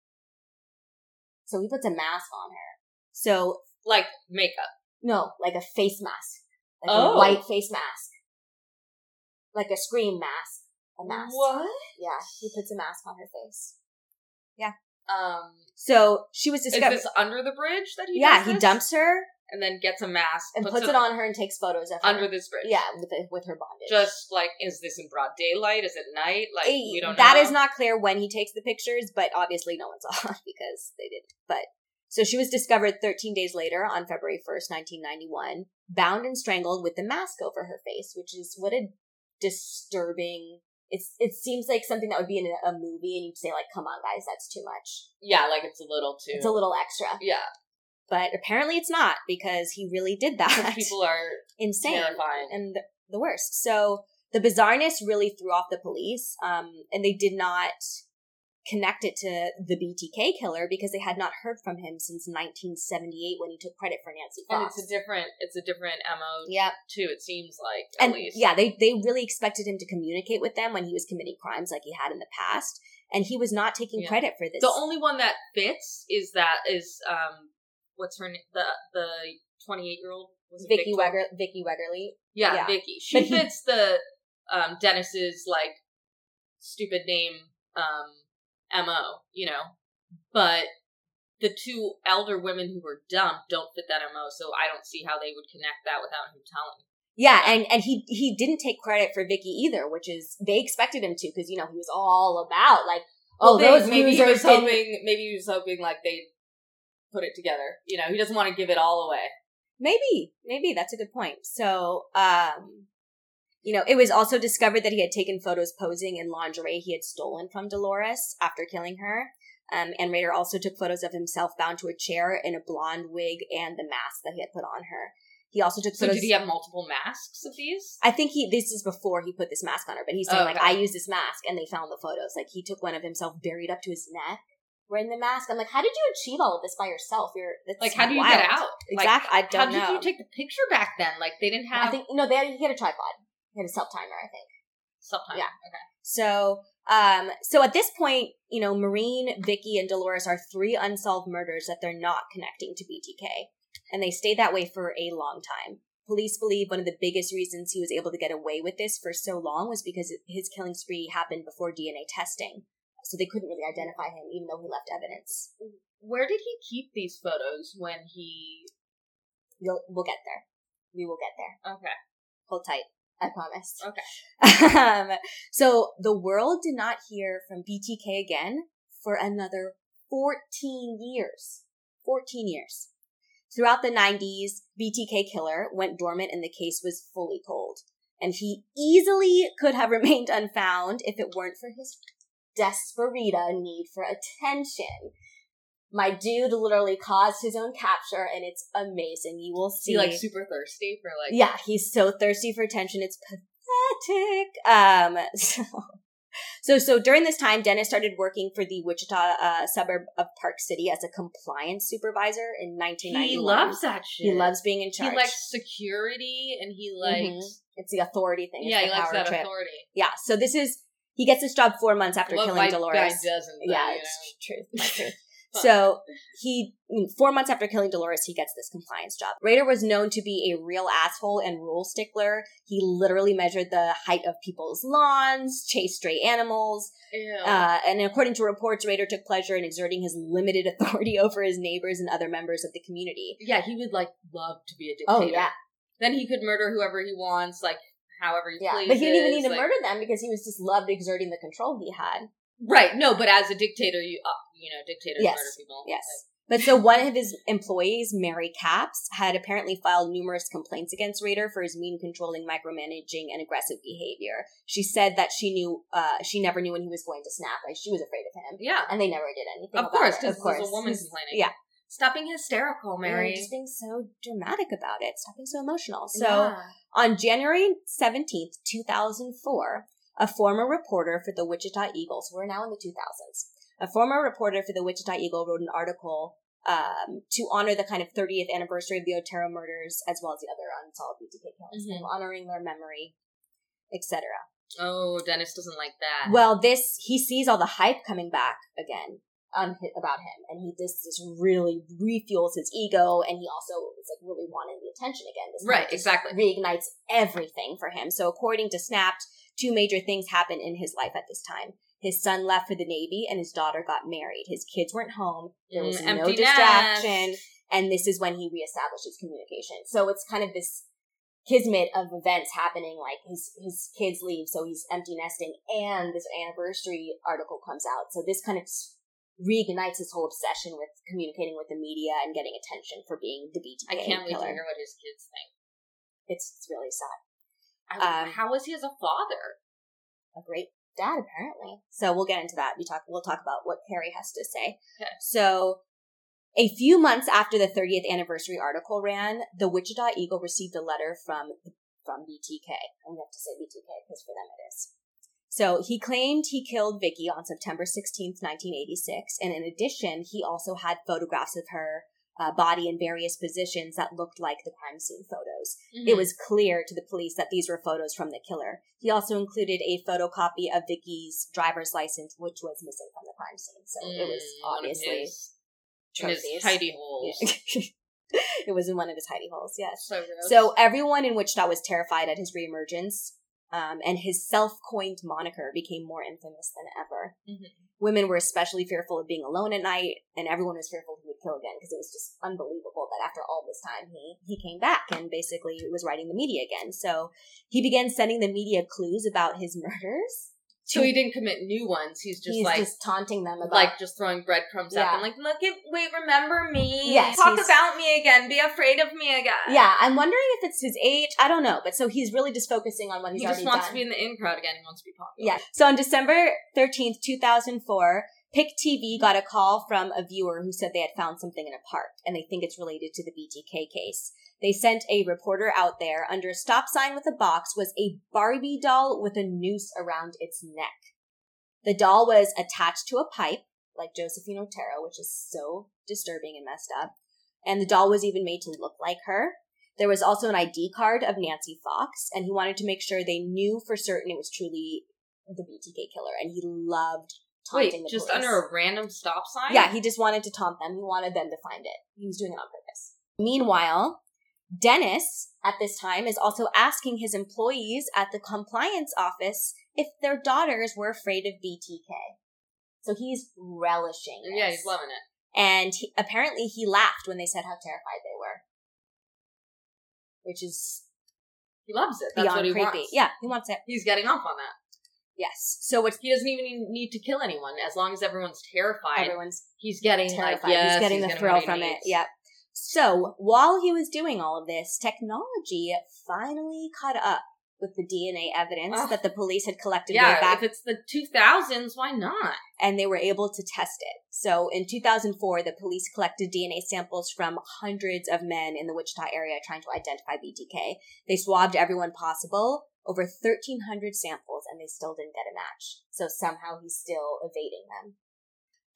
So he puts a mask on her. So like makeup. no, like a face mask. Like Oh. a white face mask. Like a scream mask. A mask. What? Yeah, he puts a mask on her face. Yeah. Um, So she was is this under the bridge that he? yeah, he dumps her and then gets a mask and puts, it on her and takes photos of her. under this bridge. yeah, with it, with her bondage. Just like, is this in broad daylight? Is it night? Like, Eh, we don't know. That is not clear when he takes the pictures, but obviously no one saw because they didn't. But so she was discovered 13 days later on February 1st, 1991, bound and strangled with the mask over her face, which is what a disturbing. It's it seems like something that would be in a, a movie, and you'd say like, "Come on, guys, that's too much. Yeah, like it's a little too. It's a little extra." yeah. But apparently, it's not because he really did that. People are insane terrifying. and the, the worst. So the bizarreness really threw off the police, um, and they did not connect it to the BTK killer because they had not heard from him since 1978 when he took credit for Nancy and it's a different. It's a different mo yeah, too. It seems like at and least. yeah, they they really expected him to communicate with them when he was committing crimes like he had in the past, and he was not taking Yeah. credit for this. The only one that fits is that is um, what's her name? The the twenty eight year old was Vicki? Wegger, Vicki Wegerle. Yeah, Yeah. Vicki. She fits the um Dennis's like stupid name um mo. You know, but the two elder women who were dumped don't fit that mo. So I don't see how they would connect that without him telling. Yeah, and and he he didn't take credit for Vicki either, which is they expected him to because you know he was all about like oh Well, they- those maybe he losers was hoping maybe he was hoping like they put it together. You know, he doesn't want to give it all away. Maybe, maybe that's a good point. So, um, you know, it was also discovered that he had taken photos posing in lingerie he had stolen from Dolores after killing her. Um, and Rader also took photos of himself bound to a chair in a blonde wig and the mask that he had put on her. He also took So photos. did he have multiple masks of these? I think he. This is before he put this mask on her, but he's saying Oh, like. I used this mask, and they found the photos. Like he took one of himself buried up to his neck, wearing the mask. I'm like, how did you achieve all of this by yourself? You're that's Like, how do you wild. get out? Like, Exactly. I How don't did know. you take the picture back then? Like they didn't have I think no, they had, he had a tripod. He had a self timer, I think. sometime. yeah. Okay. So, um, so at this point, you know, Marine, Vicki, and Dolores are three unsolved murders that they're not connecting to BTK, and they stayed that way for a long time. Police believe one of the biggest reasons he was able to get away with this for so long was because his killing spree happened before DNA testing, so they couldn't really identify him, even though he left evidence. Where did he keep these photos when he? You'll, we'll get there. We will get there. Okay. Hold tight. I promise. Okay. um, so the world did not hear from BTK again for another 14 years. 14 years. Throughout the 90s, BTK Killer went dormant and the case was fully cold. And he easily could have remained unfound if it weren't for his desperita need for attention. My dude literally caused his own capture and it's amazing. You will see he like super thirsty for like? yeah, he's so thirsty for attention. It's pathetic. Um, so, so, so during this time, Dennis started working for the Wichita uh, suburb of Park City as a compliance supervisor in 1991. He loves that shit. He loves being in charge. He likes security, and he likes. Mhm. It's the authority thing. It's Yeah, he likes that trip. authority. Yeah. So this is he gets this job four months after killing white Dolores. guy doesn't? though, yeah, you it's truth. My truth. So he, four months after killing Dolores, he gets this compliance job. Rader was known to be a real asshole and rule stickler. He literally measured the height of people's lawns, chased stray animals, uh, and according to reports, Rader took pleasure in exerting his limited authority over his neighbors and other members of the community. yeah, he would like love to be a dictator. Oh yeah, Then he could murder whoever he wants, like however he yeah. pleases. But he didn't even need to like- murder them because he was just loved exerting the control he had. Right. No, but as a dictator, you uh, you know, dictators Yes. murder people. Yes. But so one of his employees, Mary Capps, had apparently filed numerous complaints against Rader for his mean, controlling, micromanaging, and aggressive behavior. She said that she knew, uh, she never knew when he was going to snap. Like she was afraid of him, Yeah. and they never did anything. Of course, because of course, a woman complaining. Yeah, Stop being hysterical, Mary. Just being so dramatic about it. Stop being so emotional. So. Yeah. On January 17th, 2004, a former reporter for the Wichita Eagles, we're now in the 2000s, a former reporter for the Wichita Eagle wrote an article um, to honor the kind of 30th anniversary of the Otero murders, as well as the other unsolved BTK killings, Mhm. honoring their memory, etc. Oh, Dennis doesn't like that. Well, this he sees all the hype coming back again hi- about him, and he this just really refuels his ego, and he also is like really wanting the attention again. This right, just exactly. reignites everything for him. So, according to Snapped, two major things happened in his life at this time. His son left for the Navy, and his daughter got married. His kids weren't home. There was Mm, no distraction. nest. And this is when he reestablishes communication. So it's kind of this kismet of events happening, like his, his kids leave, so he's empty nesting, and this anniversary article comes out. So this kind of reignites his whole obsession with communicating with the media and getting attention for being the BTK I can't wait to hear what his kids think. It's, it's really sad. I- Um, how was he as a father? a great dad apparently. So we'll get into that. We talk we'll talk about what Kerri has to say. Okay. So a few months after the 30th anniversary article ran, the Wichita Eagle received a letter from from BTK. I'm going to have to say BTK because for them it is. So he claimed he killed Vicki on September 16th, 1986, and in addition, he also had photographs of her uh, body in various positions that looked like the crime scene photos. Mm-hmm. It was clear to the police that these were photos from the killer. He also included a photocopy of Vicki's driver's license, which was missing from the crime scene. So it was Mm, obviously his, in his trophies. hidey holes. Yeah. it was in one of his hidey holes, yes. So. So everyone in Wichita was terrified at his reemergence, um, and his self-coined moniker became more infamous than ever. Mhm. Women were especially fearful of being alone at night, and everyone was fearful he would kill again because it was just unbelievable that after all this time he he came back and basically was writing the media again. So he began sending the media clues about his murders. So he didn't commit new ones. He's just He's like just taunting them about like just throwing breadcrumbs at Yeah. them. Like, look at wait, remember me? Yes, talk about me again. Be afraid of me again. Yeah, I'm wondering if it's his age. I don't know, but so he's really just focusing on what he's he just wants done. to be in the in crowd again. He wants to be popular. Yeah. So on December 13th, 2004, Pick TV got a call from a viewer who said they had found something in a park and they think it's related to the BTK case. They sent a reporter out there. Under a stop sign with a box was a Barbie doll with a noose around its neck. The doll was attached to a pipe, like Josephine Otero, which is so disturbing and messed up. And the doll was even made to look like her. There was also an ID card of Nancy Fox, and he wanted to make sure they knew for certain it was truly the BTK killer, and he loved Wait, just police. under a random stop sign? Yeah, he just wanted to taunt them. He wanted them to find it. He was doing it on purpose. Meanwhile, Dennis at this time is also asking his employees at the compliance office if their daughters were afraid of BTK. So he's relishing. This. Yeah, he's loving it. And he, apparently he laughed when they said how terrified they were. Which is He loves it. That's beyond what he creepy. wants. Yeah, he wants it. He's getting off on that. Yes. So what's He doesn't even need to kill anyone as long as everyone's terrified. everyone's he's getting terrified. Like, yes, he's getting the thrill from it. Yep. So while he was doing all of this, technology finally caught up with the DNA evidence Ugh. that the police had collected way Yeah, back, if it's the 2000s, why not? and they were able to test it. So in 2004, the police collected DNA samples from hundreds of men in the Wichita area trying to identify BTK. They swabbed everyone possible, over 1,300 samples, and they still didn't get a match. So somehow he's still evading them.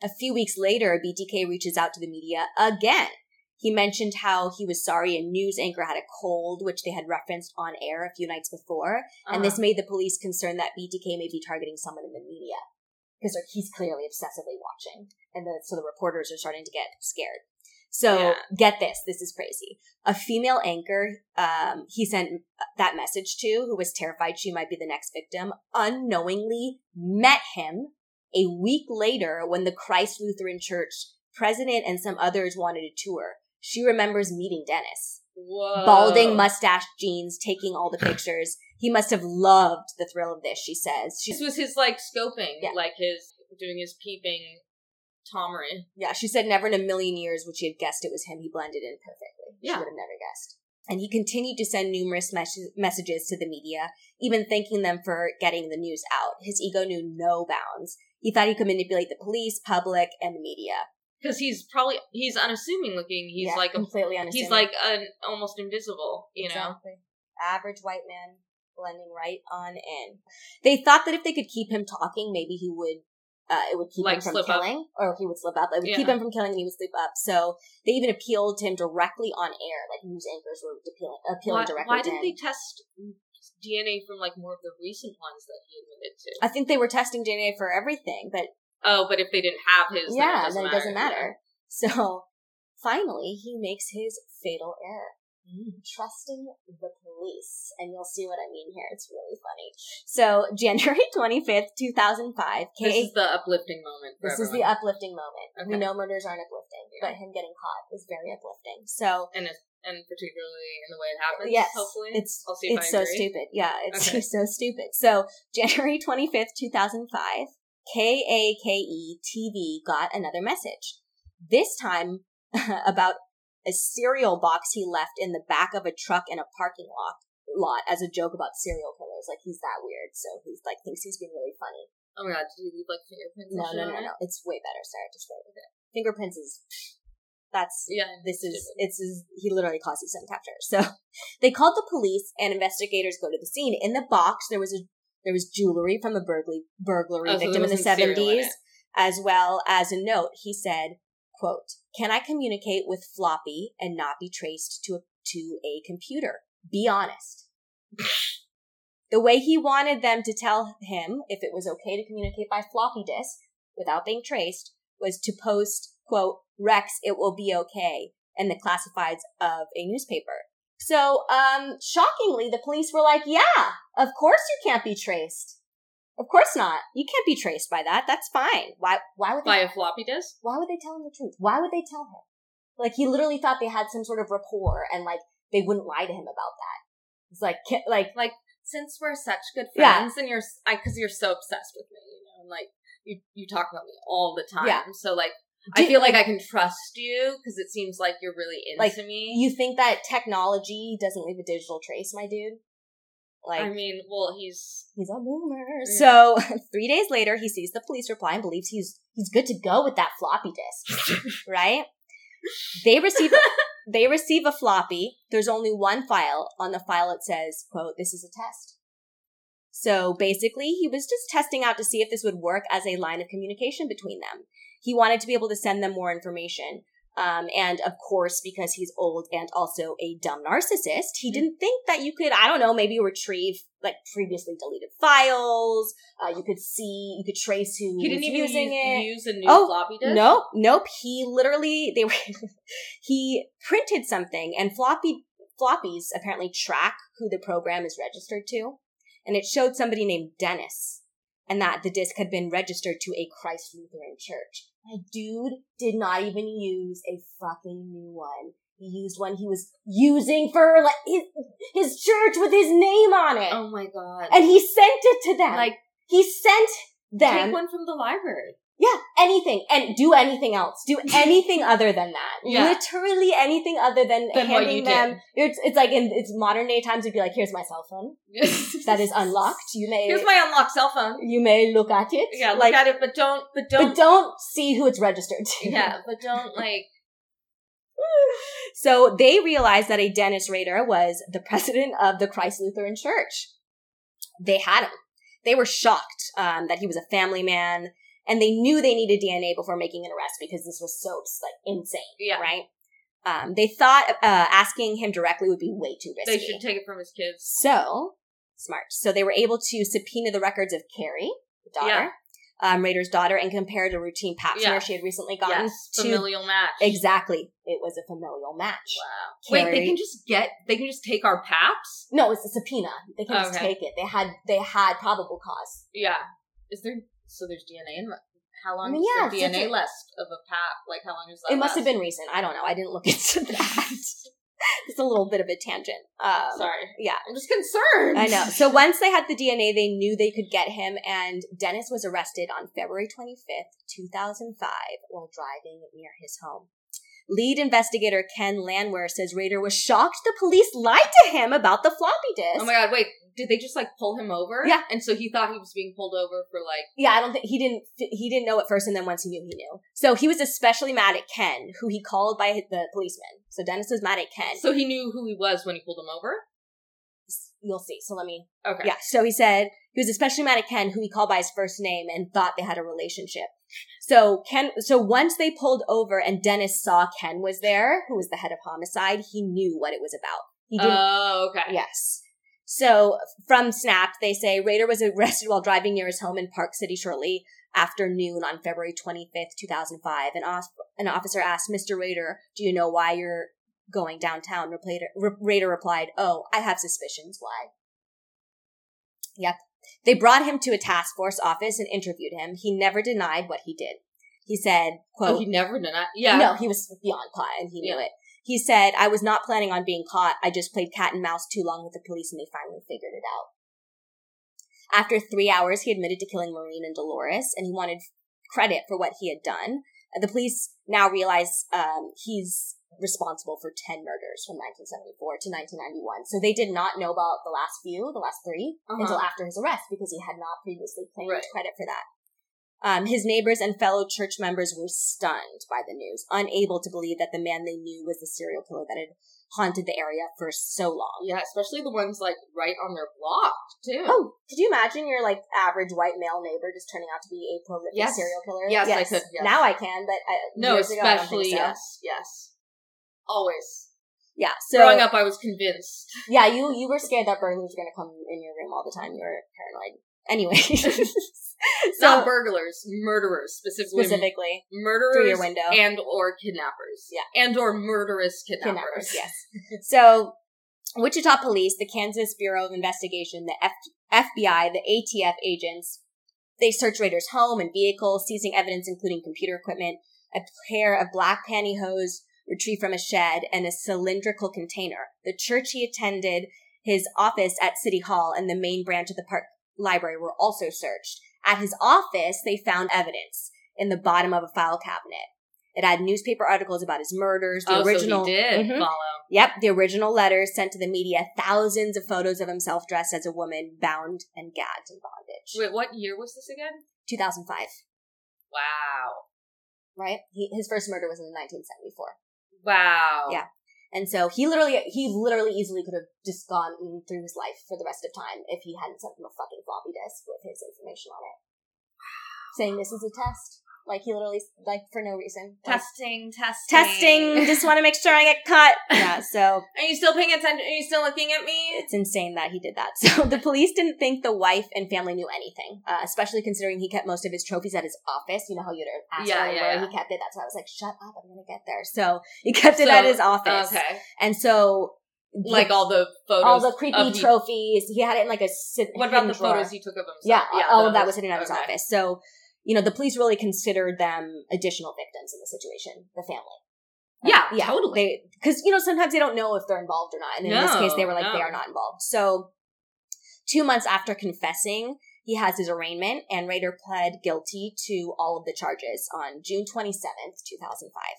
A few weeks later, BTK reaches out to the media again. He mentioned how he was sorry a news anchor had a cold, which they had referenced on air a few nights before. And this Uh-huh. made the police concerned that BTK may be targeting someone in the media because he's clearly obsessively watching. And the, so the reporters are starting to get scared. So Yeah. get this. This is crazy. A female anchor, um, he sent that message to who was terrified she might be the next victim, unknowingly met him a week later when the Christ Lutheran Church president and some others wanted a tour. She remembers meeting Dennis Whoa. balding mustache jeans, taking all the pictures. He must have loved the thrill of this, she says. She, This was his like scoping, Yeah. like his doing his peeping Tomery. yeah, she said never in a million years would she have guessed it was him. He blended in perfectly. She Yeah. would have never guessed. And he continued to send numerous mes- messages to the media, even thanking them for getting the news out. His ego knew no bounds. He thought he could manipulate the police, public, and the media. Because he's probably he's unassuming looking. He's Yeah, like a completely unassuming. he's like an almost invisible. You know. Average white man blending right on in. They thought that if they could keep him talking, maybe he would. Uh, it would keep Like him from slip up. killing, or he would slip up. It would keep him from killing, and he would slip up. So they even appealed to him directly on air, like news anchors were appealing, appealing Why, directly why didn't they test DNA from like more of the recent ones that he admitted to? I think they were testing DNA for everything, but Oh, but if they didn't have his, yeah, then then it doesn't matter. So finally, he makes his fatal error. Trusting the police. And you'll see what I mean here. It's really funny. So, January 25th, 2005, This is the uplifting moment. This is the uplifting moment. We know murders aren't uplifting, Yeah. but him getting caught is very uplifting. So, and it, and particularly in the way it happens. yes, hopefully, it's I'll see if it's so stupid. Yeah, it's Okay. so stupid. So, January 25th, 2005, KAKE TV got another message. This time about a cereal box he left in the back of a truck in a parking lot lot as a joke about serial killers. Like he's that weird, so he's like thinks he's being really funny. Oh my god, did you leave like fingerprints? No, no, no, no. It's way better, Sarah. Just wait with it. Fingerprints is that's Yeah, this is it's is he literally caused you some capture. So they called the police and investigators go to the scene. In the box there was a there was jewelry from a burglary burglary Oh, victim there in the wasn't cereal in seventies, as well as a note. He said, quote, Can I communicate with floppy and not be traced to a to a computer? Be honest. the way he wanted them to tell him if it was okay to communicate by floppy disk without being traced was to post, quote, Rex, it will be okay, in the classifieds of a newspaper. So, um, shockingly, the police were like, yeah, of course you can't be traced. Of course not. You can't be traced by that. That's fine. Why, why would they, by a floppy disk. why would they tell him the truth? Why would they tell him? Like, he literally thought they had some sort of rapport and like, they wouldn't lie to him about that. It's like, ki- like, Since we're such good Yeah. friends, and you're because you're so obsessed with me, you know, and like you you talk about me all the time. Yeah. So like I feel like, I can trust you because it seems like you're really into Like, me. you think that technology doesn't leave a digital trace, my dude? Like, I mean, well, he's He's a boomer. Yeah. So three days later, he sees the police reply and believes he's he's good to go with that floppy disk. right? They receive they receive a floppy. There's only one file. On the file, it says, "quote This is a test." So basically, he was just testing out to see if this would work as a line of communication between them. He wanted to be able to send them more information. Um, and of course, because he's old and also a dumb narcissist, he didn't think that you could, I don't know, maybe retrieve like previously deleted files. Uh, you could see, you could trace who he didn't was even using it. use, use a new Oh, floppy disk. Nope, nope. He literally they were he printed something and floppy floppies apparently track who the program is registered to. And it showed somebody named Dennis and that the disc had been registered to a Christ Lutheran church. My dude did not even use a fucking new one. He used one he was using for like his, his church with his name on it. Oh my god! And he sent it to them. like he sent them take one from the library. Yeah, anything. And do anything else. Do anything other than that. Yeah. Literally anything other than, Than handing you them. It's, it's like in it's modern day times, it'd be like, here's my cell phone. That is unlocked. You may, Here's my unlocked cell phone. you may look at it. Yeah, look like, at it, but don't, but don't. but don't see who it's registered to. yeah, but don't like. So they realized that a Dennis Rader was the president of the Christ Lutheran Church. They had him. They were shocked um, that he was a family man, and they knew they needed DNA before making an arrest because this was so like insane, Yeah, right? Um, they thought uh, asking him directly would be way too risky. they should take it from his kids. So smart. So they were able to subpoena the records of Kerri, the daughter, Yeah. um, Rader's daughter, and compare a routine pap smear Yeah. she had recently gotten Yes, to familial match. exactly. It was a familial match. Wow. Wait, they can just get. They can just take our paps. No, it's a subpoena. They can just take it. They had they had probable cause. Yeah. Is there? So there's DNA in. How long I mean, is yeah, the DNA last of a pap? Like how long is that? it must have been recent. I don't know. I didn't look into that. It's a little bit of a tangent. Um, Sorry. Yeah. I'm just concerned. I know. So once they had the DNA, they knew they could get him, and Dennis was arrested on February 25th, 2005, while driving near his home. Lead investigator Ken Landwehr says Rader was shocked the police lied to him about the floppy disk. Oh my god! Wait, did they just like pull him over? Yeah. And so he thought he was being pulled over for like. yeah, I don't think he didn't. He didn't know at first, and then once he knew, he knew. So he was especially mad at Ken, who he called by the policeman. So Dennis was mad at Ken. So he knew who he was when he pulled him over. You'll see. So let me. Okay. Yeah. So he said he was especially mad at Ken, who he called by his first name and thought they had a relationship. So Ken. So once they pulled over and Dennis saw Ken was there, who was the head of homicide, he knew what it was about. He didn't. Oh, okay. Yes. So from Snapped, they say Rader was arrested while driving near his home in Park City shortly after noon on February 25th, 2005. An, os- an officer asked Mr. Rader, do you know why you're going downtown. Rader replied, "Oh, I have suspicions. Why?" Yep. They brought him to a task force office and interviewed him. He never denied what he did. He said, "quote Oh, he never denied. Yeah. no, he was beyond caught and he knew it. He said, I was not planning on being caught. I just played cat and mouse too long with the police and they finally figured it out. After three hours, he admitted to killing Maureen and Dolores and he wanted credit for what he had done. The police now realize um, he's responsible for 10 murders from 1974 to 1991. So they did not know about the last few, the last 3 Uh-huh. until after his arrest because he had not previously claimed Right. credit for that. Um, his neighbors and fellow church members were stunned by the news, unable to believe that the man they knew was the serial killer that had haunted the area for so long. Yeah, especially the ones like right on their block too. Oh, could you imagine your like average white male neighbor just turning out to be a prolific Yes. serial killer? Yes, I could, yes. Now I can, but uh, no, ago, I don't think especially so. yes, yes. Always. Yeah. So Growing up, I was convinced. yeah, you you were scared that burglars were gonna come in your room all the time. You were paranoid. Anyway, so Not burglars, murderers specifically. specifically murderers through your window. and or kidnappers. Yeah. and or murderous kidnappers. kidnappers. Yes. so, Wichita Police, the Kansas Bureau of Investigation, the F- FBI, the ATF agents, they searched Rader's home and vehicle, seizing evidence including computer equipment, a pair of black pantyhose retrieved from a shed, and a cylindrical container. The church he attended, his office at City Hall, and the main branch of the park library were also searched. At his office, they found evidence in the bottom of a file cabinet. It had newspaper articles about his murders, the oh, original so did Mhm. follow. Yep, the original letters sent to the media, thousands of photos of himself dressed as a woman, bound and gagged in bondage. Wait, what year was this again? 2005, Wow, right? He, his first murder was in 1974. Wow. Yeah. And so he literally, he literally easily could have just gone through his life for the rest of time if he hadn't sent him a fucking floppy disk with his information on it. Saying this is a test. Like he literally, like for no reason. Like, Testing, testing, testing, just want to make sure I get cut. Yeah, so Are you still paying attention? Are you still looking at me? it's insane that he did that. So the police didn't think the wife and family knew anything, uh, especially considering he kept most of his trophies at his office. You know how you'd ask Yeah, yeah, where yeah. he kept it. That's why I was like, "Shut up! I'm gonna get there." So he kept it So, at his office, Okay, and so like all the photos, all the creepy trophies. He had it in like a sit- What about the drawer. photos he took of himself? Yeah, all of that was hidden at his Okay. office. So you know, the police really considered them additional victims in the situation, the family. Um, yeah, yeah, totally. Because you know sometimes they don't know if they're involved or not, and in this case, they were like no. they are not involved. So, two months after confessing, he has his arraignment, and Rader pled guilty to all of the charges on June twenty seventh, two thousand five.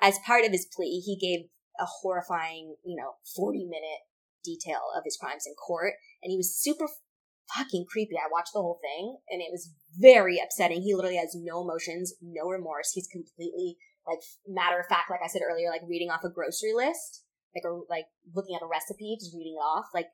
As part of his plea, he gave a horrifying, you know, forty minute detail of his crimes in court, and he was super fucking creepy. I watched the whole thing, and it was very upsetting. He literally has no emotions, no remorse. He's completely like matter of fact, like I said earlier, like reading off a grocery list, like a like looking at a recipe, just reading it off. Like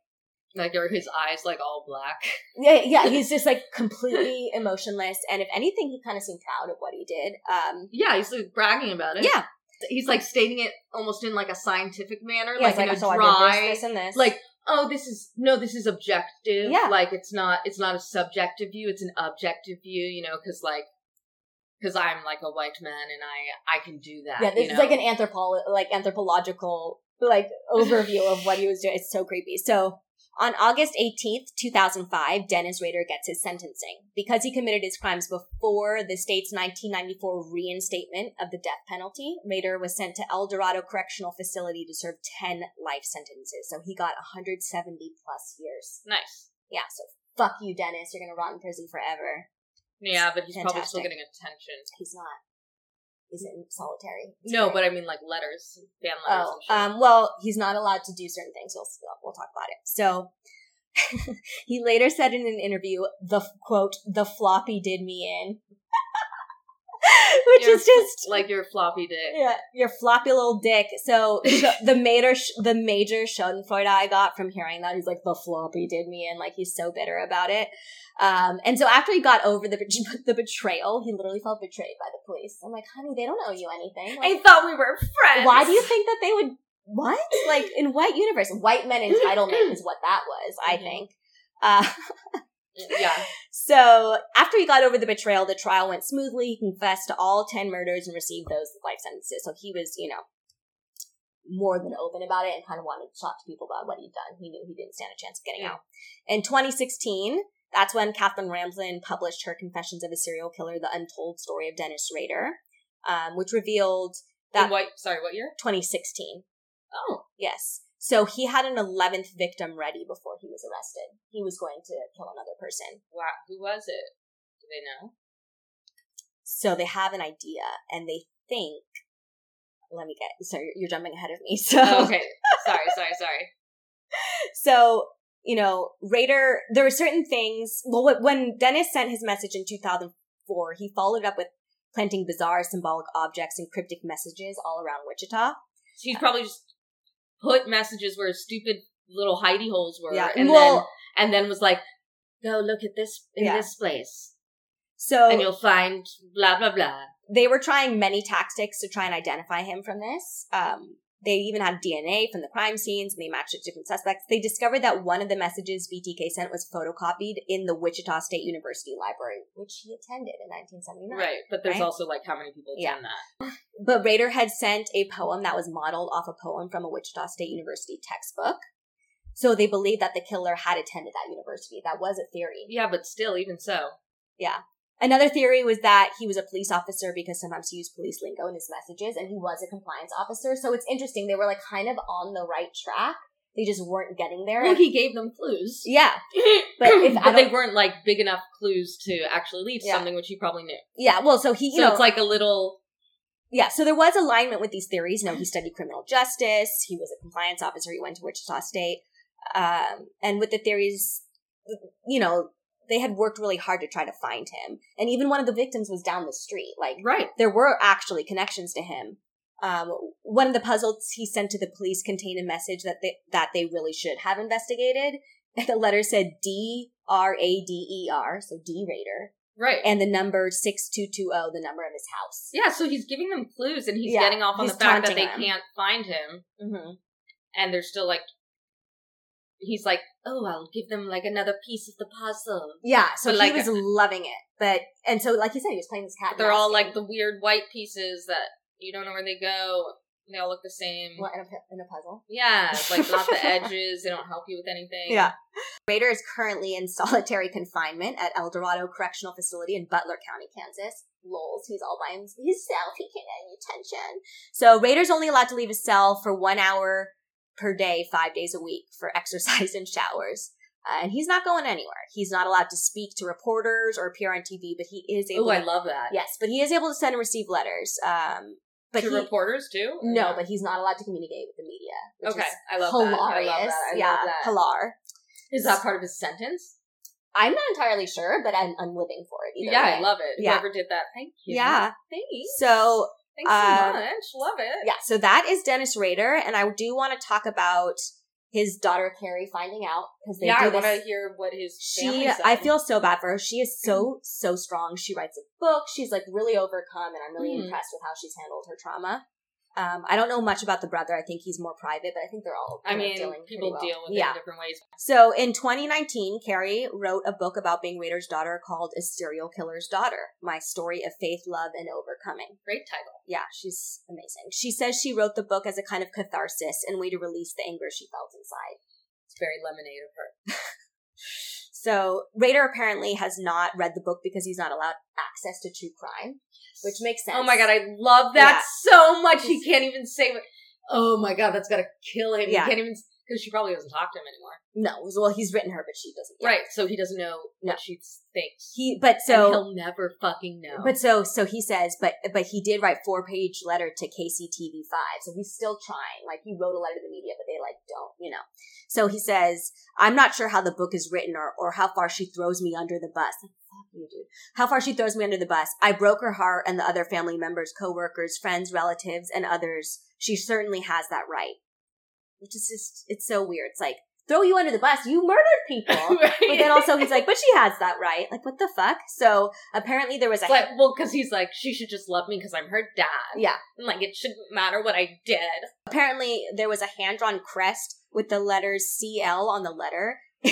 Like are his eyes like all black? yeah, yeah, he's just like completely emotionless. And if anything, he kind of seemed proud of what he did. Um, Yeah, he's like bragging about it. yeah, he's like stating it almost in like a scientific manner, yeah, like, it's in a dry, this, this, and this. like oh, this is no, this is objective. Yeah. like it's not, it's not a subjective view, it's an objective view. You know, because like, because I'm like a white man and I I can do that. yeah, this is know? like an anthropo like anthropological like overview of what he was doing. It's so creepy. So on August 18th, 2005, Dennis Rader gets his sentencing. Because he committed his crimes before the state's 1994 reinstatement of the death penalty, Rader was sent to El Dorado Correctional Facility to serve 10 life sentences. So he got 170 plus years. nice. Yeah, so fuck you, Dennis. You're gonna rot in prison forever. Yeah, but he's probably still getting attention. He's not. He's in solitary. It's No, but I mean like letters, fan letters. Oh, um, well, he's not allowed to do certain things. We'll, we'll talk about it. So, he later said in an interview, the quote, the floppy did me in. Which Your is just, like your floppy dick. yeah, your floppy little dick. So, the major, the major schadenfreude I got from hearing that, he's like, the floppy did me in. Like, he's so bitter about it. Um, and so after he got over the, the betrayal, he literally felt betrayed by the police. I'm like, honey, they don't owe you anything. Like, I thought we were friends. why do you think that they would what like in what universe white men entitlement is what that was i Mhm. think uh, Yeah. so after he got over the betrayal the trial went smoothly he confessed to all 10 murders and received those life sentences so he was you know more than open about it and kind of wanted to talk to people about what he'd done. He knew he didn't stand a chance of getting Yeah. out. In 2016, that's when Kathleen Ramsland published her Confessions of a Serial Killer: The Untold Story of Dennis Rader, um, which revealed that In what? Sorry, what year? 2016. Oh, Yes. So he had an 11th victim ready before he was arrested. He was going to kill another person. wow. Who was it? Do they know? So they have an idea and they think. Let me get. Sorry, you're jumping ahead of me. So Oh, okay. sorry, sorry, sorry. so you know, Rader. There were certain things. Well, when Dennis sent his message in 2004, he followed up with planting bizarre symbolic objects and cryptic messages all around Wichita. So he's probably just put messages where stupid little hidey holes were, Yeah. and well, then and then was like, "Go look at this in Yeah. this place, so and you'll find blah blah blah." they were trying many tactics to try and identify him from this. Um, they even had DNA from the crime scenes and they matched it to different suspects. They discovered that one of the messages BTK sent was photocopied in the Wichita State University library, which he attended in 1979. Right, but there's Right? also like how many people Yeah. attend that? But Rader had sent a poem that was modeled off a poem from a Wichita State University textbook. So they believed that the killer had attended that university. That was a theory. Yeah, but still, even so, Another theory was that he was a police officer because sometimes he used police lingo in his messages and he was a compliance officer. So it's interesting. They were like kind of on the right track. They just weren't getting there. well, he gave them clues. yeah. But if but they weren't like big enough clues to actually lead to Yeah. something which he probably knew. Yeah. Well, so he, you so know, it's like a little yeah. So there was alignment with these theories. You know, he studied criminal justice. He was a compliance officer. He went to Wichita State. Um, and with the theories, you know, they had worked really hard to try to find him. And even one of the victims was down the street. Like, right. there were actually connections to him. Um, one of the puzzles he sent to the police contained a message that they, that they really should have investigated. The letter said D R A D E R, so D Rader, Right. and the number six two two zero, the number of his house. yeah, so he's giving them clues and he's Yeah, getting off on the fact that they them. can't find him Mm-hmm. and they're still like he's like, "Oh, I'll give them like another piece of the puzzle." Yeah, so But, he like- was loving it, but and so like you said, he was playing this cat. They're all mouse like the weird white pieces that you don't know where they go. They all look the same. what in a, in a puzzle. Yeah, like not the edges. They don't help you with anything. Yeah. Rader is currently in solitary confinement at El Dorado Correctional Facility in Butler County, Kansas. Lols, he's all by himself. He can't get any attention. So Rader's only allowed to leave his cell for one hour per day, five days a week for exercise and showers. Uh, and he's not going anywhere. He's not allowed to speak to reporters or appear on TV, but he is able. Oh, I love that. yes, but he is able to send and receive letters. Um, but to he, reporters too. no, not? but he's not allowed to communicate with the media. Okay, I love hilarious. that. I love that. I yeah, love that. hilar. Is that part of his sentence? I'm not entirely sure, but I'm, I'm living for it. Either yeah, way. I love it. Yeah. Whoever did that, thank you. Yeah. thanks. So thanks uh, so much. Love it. yeah, so that is Dennis Rader, and I do want to talk about his daughter Kerri finding out because they yeah, do I want to hear what his She. I feel so bad for her. She is so so strong. She writes a book. She's like really overcome, and I'm really Mhm. impressed with how she's handled her trauma. Um, I don't know much about the brother. I think he's more private, but I think they're all. I mean, dealing people well. deal with it in different ways. So in 2019, Kerri wrote a book about being Rader's daughter called A Serial Killer's Daughter My Story of Faith, Love, and Overcoming. Great title. Yeah, she's amazing. She says she wrote the book as a kind of catharsis and way to release the anger she felt inside. It's very lemonade of her. So Rader apparently has not read the book because he's not allowed access to true crime, which makes sense. Oh my god, I love that so much. He can't even say what. Oh my god, that's gotta kill him. Yeah. He can't even because she probably doesn't talk to him anymore. No, well, he's written her, but she doesn't. yet. Right, so he doesn't know No. what she thinks. He, but and so, he'll never fucking know. but so, so he says, but, but he did write four page letter to KCTV five, so he's still trying. Like he wrote a letter to the media, but they like don't, you know. So he says, I'm not sure how the book is written or or how far she throws me under the bus. Like, Fuck you, dude. How far she throws me under the bus. I broke her heart and the other family members, coworkers, friends, relatives, and others. She certainly has that right. Which is just, it's so weird. It's like, throw you under the bus. You murdered people. Right. But then also he's like, but she has that right. Like, what the fuck? So apparently there was a like, well, because he's like, she should just love me because I'm her dad. yeah. And like, it shouldn't matter what I did. Apparently there was a hand drawn crest with the letters CL on the letter.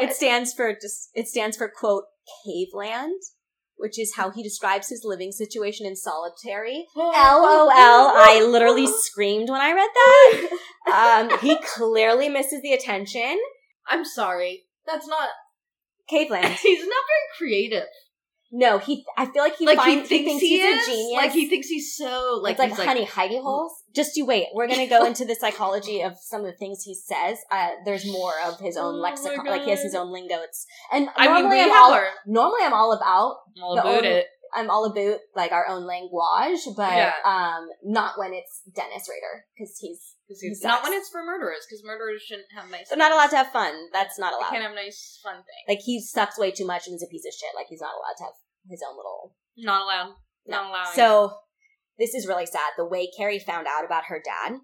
It stands for just it stands for quote caveland. Which is how he describes his living situation in solitary. LOL. I literally screamed when I read that. Um, he clearly misses the attention. I'm sorry. That's not. Caveland. He's not very creative. No, he. I feel like he like finds he thinks, he, he's is. a genius. Like he thinks he's so like it's like honey Heidi holes. Just you wait. We're gonna go into the psychology of some of the things he says. Uh, there's more of his own Oh lexicon. Like he has his own lingo. It's and I mean, normally we I'm all our normally I'm all about all about it. I'm all about like our own language, but Yeah. um not when it's Dennis Rader because he's 'Cause he's- not when it's for murderers, because murderers shouldn't have nice. they're not allowed to have fun. That's not They allowed. can't have nice fun things. Like he sucks way too much and is a piece of shit. Like he's not allowed to have his own little Not allowed. No. Not allowed. So this is really sad. The way Kerri found out about her dad,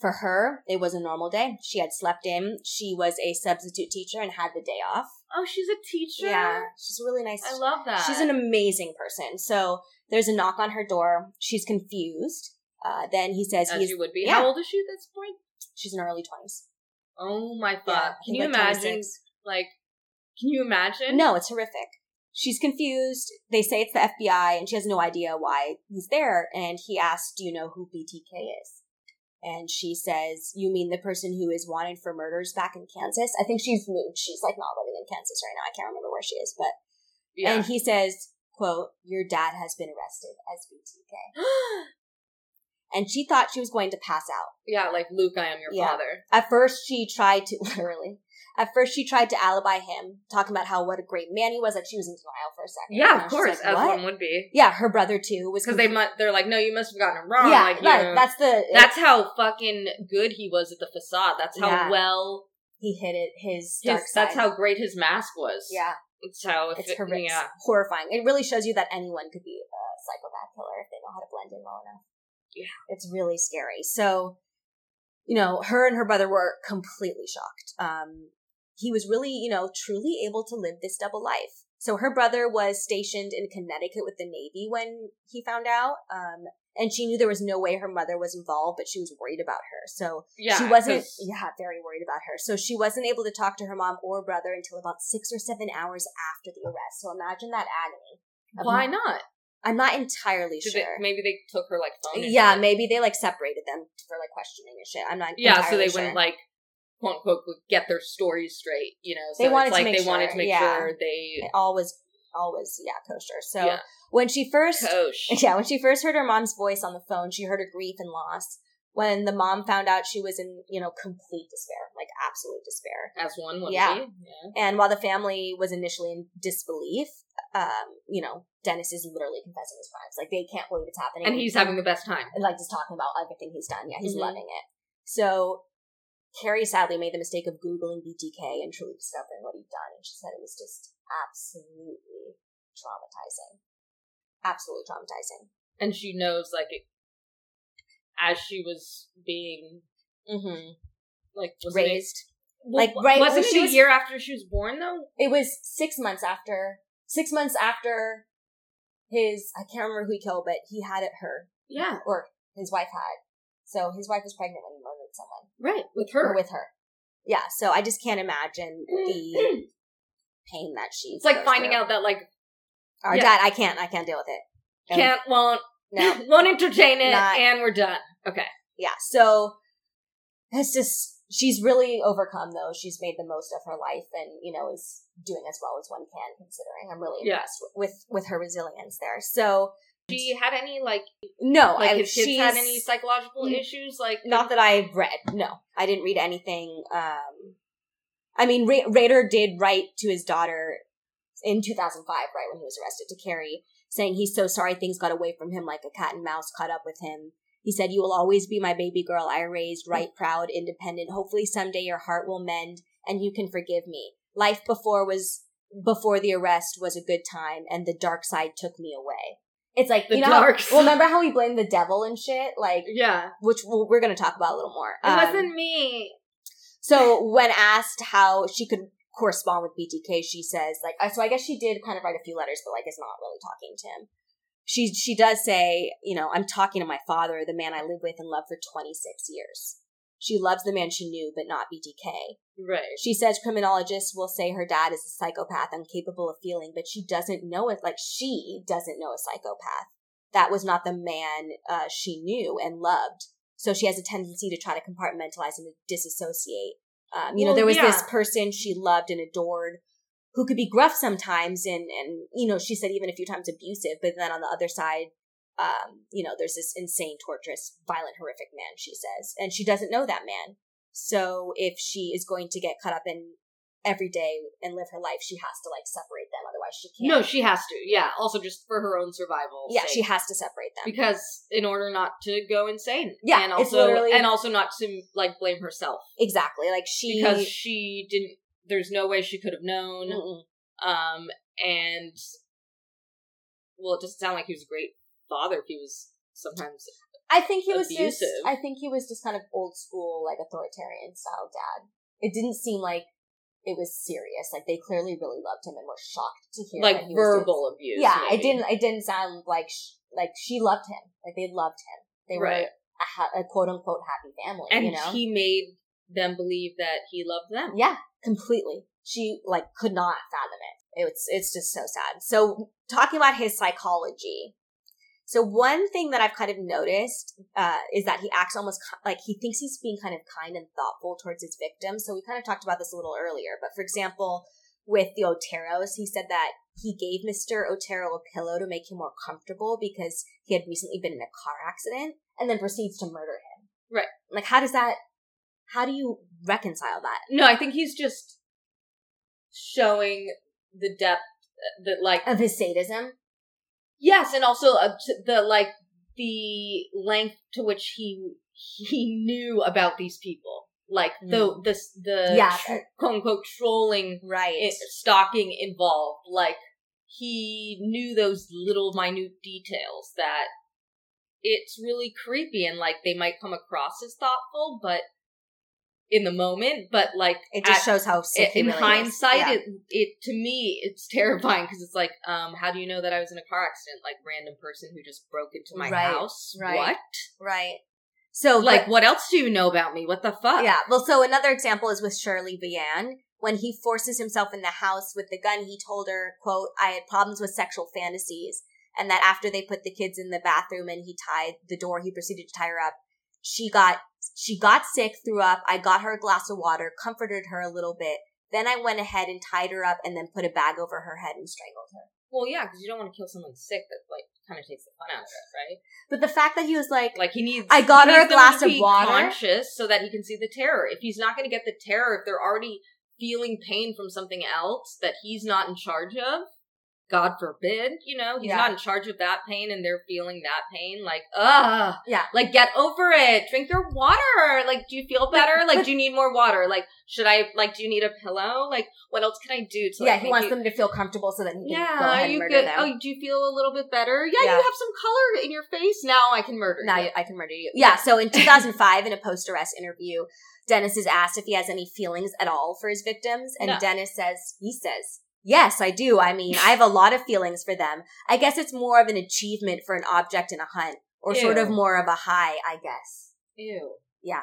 for her, it was a normal day. She had slept in. She was a substitute teacher and had the day off. oh, she's a teacher. Yeah, she's a really nice. I love that. She's an amazing person. So there's a knock on her door. She's confused. Uh, then he says as he's you would be. yeah. How old is she at this point? she's in her early twenties. Oh my fuck! Yeah, can you like imagine? 26. Like, can you imagine? No, it's horrific. She's confused. They say it's the FBI, and she has no idea why he's there. And he asks, "Do you know who BTK is?" And she says, "You mean the person who is wanted for murders back in Kansas?" I think she's moved. She's like not living in Kansas right now. I can't remember where she is, but Yeah. and he says, "quote Your dad has been arrested as BTK." And she thought she was going to pass out. yeah, like Luke, I am your Yeah. father. At first, she tried to literally. At first, she tried to alibi him, talking about how what a great man he was. Like she was in denial for a second. Yeah, of course, like, as one would be. Yeah, her brother too was Because they mu- they're like, no, you must have gotten it wrong. yeah, like, right. That's the that's how fucking good he was at the facade. That's how Yeah. well he hit it. His his. dark side. That's how great his mask was. Yeah, It's how it's it- horrific, Yeah. horrifying. It really shows you that anyone could be a psychopath killer if they know how to blend in well enough. Yeah. it's really scary. So, you know, her and her brother were completely shocked. Um, he was really, you know, truly able to live this double life. So her brother was stationed in Connecticut with the Navy when he found out. Um, and she knew there was no way her mother was involved, but she was worried about her. So Yeah. she wasn't yeah very worried about her so she wasn't able to talk to her mom or brother until about six or seven hours after the arrest so imagine that agony Why not- not? i'm not entirely Did they- sure maybe they took her like phone. yeah maybe they like separated them for like questioning and shit i'm not Yeah, so they sure. wouldn't like quote unquote get their stories straight. You know, so They wanted it's to like make they wanted to make yeah. sure they. all always yeah kosher so Yeah. when she first Coach. yeah when she first heard her mom's voice on the phone she heard her grief and loss when the mom found out she was in you know complete despair like absolute despair As one would Yeah. be. Yeah. And while the family was initially in disbelief, um, you know, Dennis is literally confessing his crimes. Like they can't believe it's happening. And he's having the best time. and like just talking about everything he's done. Yeah, he's Mhm. loving it. So Kerri sadly made the mistake of Googling BTK and truly discovering what he'd done. And she said it was just absolutely traumatizing. Absolutely traumatizing. And she knows like it, as she was being Mm-hmm. like it- Raised. Well, like, right wasn't it she a was- year after she was born though? It was six months after, six months after his, I can't remember who he killed, but he had it her. Yeah, or his wife had. So his wife was pregnant when he murdered someone. right with Or her. with her. Yeah, so I just can't imagine the pain that she it's like finding through. out that like Our yeah. dad, I can't, I can't deal with it. Can't won't No. won't entertain it, Not- and we're done. Okay. Yeah, so it's just, she's really overcome though. She's made the most of her life and, you know, is doing as well as one can considering. I'm really Yeah. impressed with, with, with her resilience there. So, She had any like no, like I, his kids had any psychological Mm. issues? Like not that I've read. No, I didn't read anything. Um, I mean, Ra- Rader did write to his daughter in 2005, right when he was arrested, to Kerri, saying he's so sorry things got away from him like a cat and mouse caught up with him. He said, "You will always be my baby girl. I raised right, proud, independent. Hopefully, someday your heart will mend and you can forgive me. Life before was before the arrest was a good time, and the dark side took me away." It's like The you know, well, remember how we blamed the devil and shit, like yeah, which we're going to talk about a little more. it Um, wasn't me. so when asked how she could correspond with BTK, she says like, uh, so I guess she did kind of write a few letters, but like is not really talking to him. She she does say, you know, I'm talking to my father, the man I lived with and loved for 26 years. She loves the man she knew, but not BTK. Right. She says criminologists will say her dad is a psychopath, incapable of feeling, but she doesn't know it. Like she doesn't know a psychopath. That was not the man uh, she knew and loved. So she has a tendency to try to compartmentalize and to disassociate. Um, you know, there was this person she loved and adored who could be gruff sometimes and, and, you know, she said even a few times abusive, but then on the other side, um, you know, there's this insane, torturous, violent, horrific man, she says. And she doesn't know that man. So if she is going to get caught up in every day and live her life, she has to like separate them. Otherwise she can't. No, she has to. Yeah. Also, just for her own survival. yeah, sake. she has to separate them. because in order not to go insane. Yeah, and also literally- and also not to like blame herself exactly. Like she. because she didn't. There's no way she could have known. Mm-mm. Um, and well, it doesn't sound like he was a great father. If he was sometimes I think he was just. I think he was just kind of old school, like authoritarian style dad. It didn't seem like it was serious. Like they clearly really loved him and were shocked to hear like that he was doing- verbal abuse. Yeah, it didn't. It didn't sound like sh- like she loved him. Like they loved him. They were Right. a, ha- a quote unquote happy family. and you know, he made them believe that he loved them. yeah, completely. She like could not fathom it. It's it's just so sad. So talking about his psychology. So one thing that I've kind of noticed uh, is that he acts almost like he thinks he's being kind of kind and thoughtful towards his victims. So we kind of talked about this a little earlier. But for example, with the Oteros, he said that he gave Mr. Otero a pillow to make him more comfortable because he had recently been in a car accident, and then proceeds to murder him. Right. Like, how does that? How do you reconcile that? No, I think he's just showing the depth that like Of his sadism? Yes, and also uh, t- the like the length to which he he knew about these people, like the the the Yeah. tr- quote unquote trolling, Right. i- stalking involved. Like he knew those little minute details that it's really creepy, and like they might come across as thoughtful, but in the moment, but like It just at- shows how sick in really hindsight, Yeah. it it to me it's terrifying because it's like, um, how do you know that I was in a car accident? Like random person who just broke into my Right, house. right. What? right. So Like, what else do you know about me? What the fuck? Yeah. Well, so another example is with Shirley Vian. When he forces himself in the house with the gun, he told her, quote, I had problems with sexual fantasies. And that after they put the kids in the bathroom and he tied the door, he proceeded to tie her up. She got, she got sick, threw up. I got her a glass of water, comforted her a little bit. Then I went ahead and tied her up and then put a bag over her head and strangled her. Well, yeah, because you don't want to kill someone sick. That like kind of takes the fun out of it, right? But the fact that he was like, Like he needs. I got he her a glass to of be water. conscious so that he can see the terror. If he's not going to get the terror, if they're already feeling pain from something else that he's not in charge of, God forbid, you know, he's Yeah. not in charge of that pain and they're feeling that pain. Like, ugh. Yeah. Like, get over it. Drink your water. Like, do you feel better? like, do you need more water? Like, should I, like, do you need a pillow? Like, what else can I do to, like, yeah, he wants you- them to feel comfortable so that he can yeah, go ahead and murder good? them. Oh, do you feel a little bit better? Yeah, Yeah. you have some color in your face. Now I can murder now you. I can murder you. Yeah. So in 2005, in a post-arrest interview, Dennis is asked if he has any feelings at all for his victims, and No. Dennis says he says, "Yes, I do. I mean, I have a lot of feelings for them. I guess it's more of an achievement for an object in a hunt, or sort of more of a high, I guess." Ew. Yeah.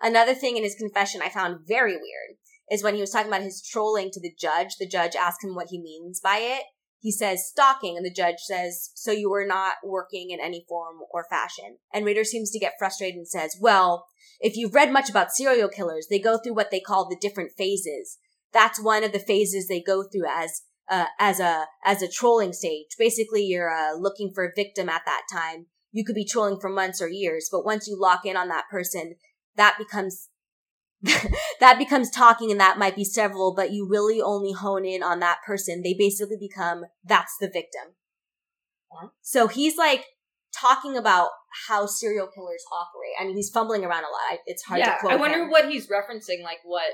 Another thing in his confession I found very weird is when he was talking about his trolling to the judge. The judge asked him what he means by it. He says stalking, and the judge says, "So you were not working in any form or fashion." And Rader seems to get frustrated and says, "Well, if you've read much about serial killers, they go through what they call the different phases. That's one of the phases they go through as uh, as a as a trolling stage. Basically, you're uh, looking for a victim at that time. You could be trolling for months or years, but once you lock in on that person, that becomes that becomes talking and that might be several but you really only hone in on that person they basically become that's the victim Huh? so he's like talking about how serial killers operate i mean he's fumbling around a lot it's hard yeah, to quote I wonder him. what he's referencing, like what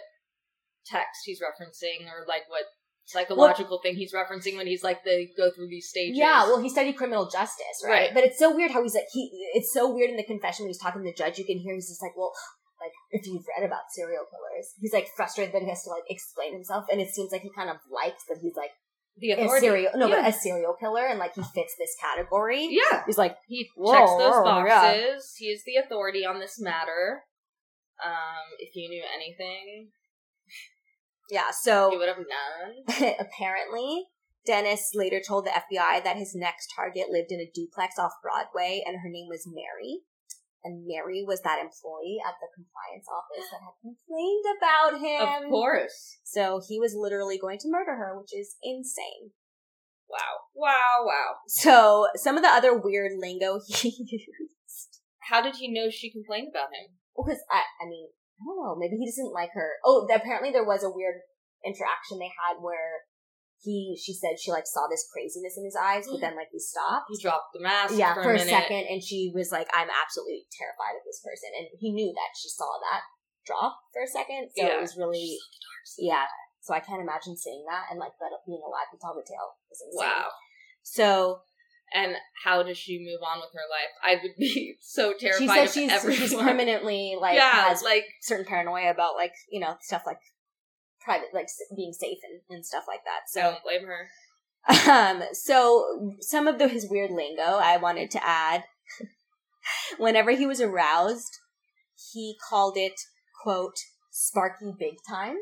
text he's referencing, or like what psychological thing he's referencing when he's like they go through these stages. yeah well he studied criminal justice right? Right. but it's so weird how he's like he it's so weird in the confession when he's talking to the judge you can hear he's just like well like if you've read about serial killers he's like frustrated that he has to like explain himself and it seems like he kind of likes that he's like the a authority. serial no, yeah. but a serial killer, and like he fits this category. yeah, He's like, he checks those boxes. yeah. He is the authority on this matter. Um, if you knew anything, Yeah, so you would have known. apparently, Dennis later told the FBI that his next target lived in a duplex off Broadway and her name was Mary. And Mary was that employee at the compliance office that had complained about him. Of course. So he was literally going to murder her, which is insane. Wow. Wow. Wow. So some of the other weird lingo he used. How did he know she complained about him? Because I, I mean, I don't know. Maybe he doesn't like her. Oh, apparently there was a weird interaction they had where he, she said she like saw this craziness in his eyes, but then like he stopped. He dropped the mask. yeah, for, for, a, minute. second, and she was like, "I'm absolutely terrified of this person," and he knew that she saw that drop for a second, so Yeah. it was really, yeah. So I can't imagine seeing that and like that being alive to tell the tale. Is insane. Wow. So And how does she move on with her life? I would be so terrified. she said of she's everyone. she's permanently like yeah, has like certain paranoia about like you know stuff like private like being safe and, and stuff like that. so So don't blame her. Um, so some of the, his weird lingo I wanted to add. Whenever he was aroused, he called it quote Sparky Big Time.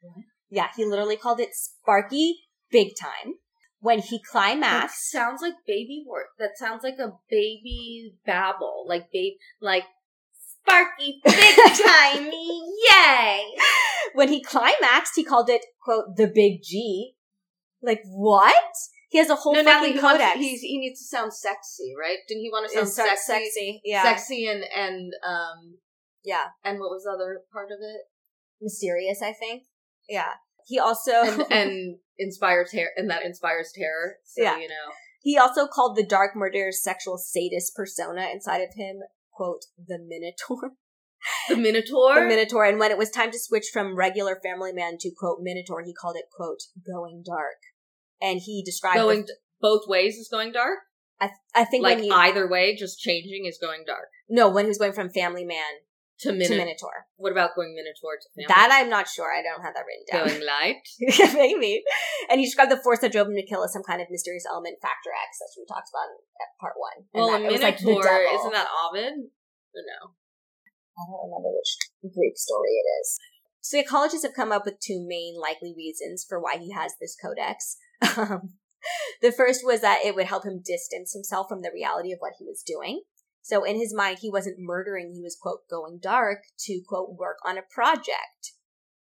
What? Yeah, he literally called it Sparky Big Time. When he That climaxed, sounds like baby word. That sounds like a baby babble. Like babe, like Sparky big timey, yay! when he climaxed, he called it quote the Big G. Like what? He has a whole No, fucking he, codex. he's, he needs to sound sexy, right? Didn't he want to sound sexy? sexy, yeah, Sexy and and um yeah, and what was the other part of it? mysterious. I think, yeah. He also And and inspire terror, and that inspires terror. So Yeah. you know, He also called the dark murderer's sexual sadist persona inside of him, quote, the Minotaur. the Minotaur. the Minotaur. And when it was time to switch from regular family man to, quote, Minotaur, he called it, quote, going dark. And he described going the- both ways is going dark. I, I think Like you, either way, just changing is going dark. no, when he was going from family man To to Minotaur. What about going Minotaur to family? That I'm not sure. I don't have that written down. going light. Maybe. And he described the force that drove him to kill as some kind of mysterious element, Factor X, as we talked about in part one. And Well, that, a it was like the Minotaur devil. isn't that Ovid? Or no. I don't remember which Greek story it is. So, psychologists have come up with two main likely reasons for why he has this codex. Um, the first was that it would help him distance himself from the reality of what he was doing. So in his mind, he wasn't murdering, he was, quote, going dark to, quote, work on a project.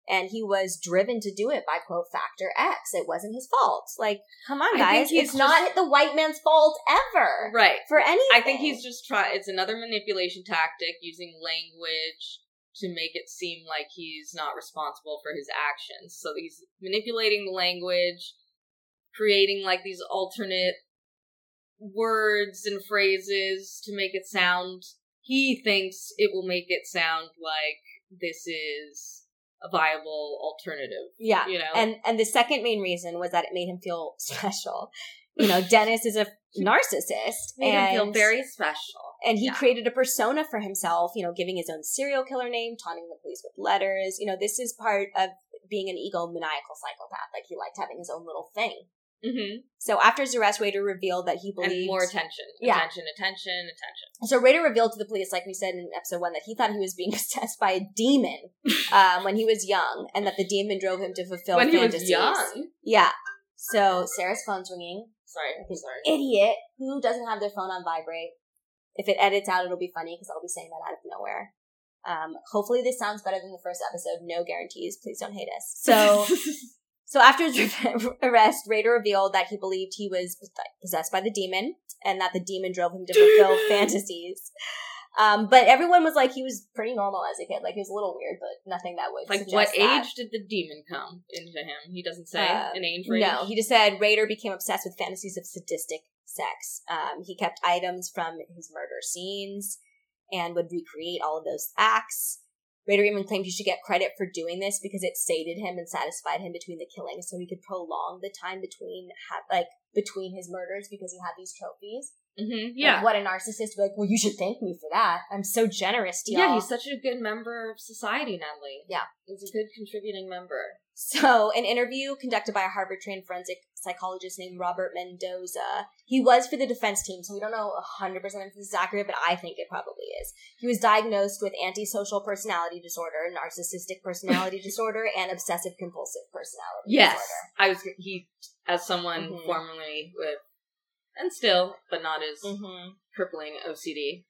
And he was driven to do it by, quote, factor X. It wasn't his fault. Like, come on, guys. It's not the white man's fault ever. Right. For anything. I think he's just trying. It's another manipulation tactic using language to make it seem like he's not responsible for his actions. So he's manipulating the language, creating like these alternate words and phrases to make it sound. He thinks it will make it sound like this is a viable alternative. Yeah. You know, And and the second main reason was that it made him feel special. You know, Dennis is a narcissist made and him feel very special. and he yeah. created a persona for himself, you know, giving his own serial killer name, taunting the police with letters. You know, this is part of being an egomaniacal psychopath. Like he liked having his own little thing. Mm-hmm. So after his arrest, Rader revealed that he believed And more attention, Yeah. attention, attention, attention. So Rader revealed to the police, like we said in episode one, that he thought he was being possessed by a demon um, when he was young, and that the demon drove him to fulfill when he was young. Yeah. So Sarah's phone's ringing. Sorry, an sorry. idiot who doesn't have their phone on vibrate. If it edits out, it'll be funny because I'll be saying that out of nowhere. Um, hopefully this sounds better than the first episode. No guarantees. Please don't hate us. So, so after his arrest, Rader revealed that he believed he was possessed by the demon and that the demon drove him to fulfill fantasies. Um, but everyone was like he was pretty normal as a kid. Like he was a little weird, but nothing that would like, what that. age did the demon come into him? He doesn't say Uh, an age range. No, he just said Rader became obsessed with fantasies of sadistic sex. Um, he kept items from his murder scenes and would recreate all of those acts. Rader even claimed he should get credit for doing this because it sated him and satisfied him between the killings, so he could prolong the time between ha- like between his murders because he had these trophies. Mm-hmm. Like, Yeah. what a narcissist. Be like, well, you should thank me for that. I'm so generous to y'all. yeah, he's such a good member of society, Natalie. Yeah. He's a good contributing member. So, an interview conducted by a Harvard trained forensic psychologist named Robert Mendoza. He was for the defense team, so we don't know 100% if this is accurate, but I think it probably is. He was diagnosed with antisocial personality disorder, narcissistic personality disorder, and obsessive compulsive personality Yes. disorder. I was, he, as someone Mhm. formerly with, and still, but not as Mm-hmm. crippling OCD.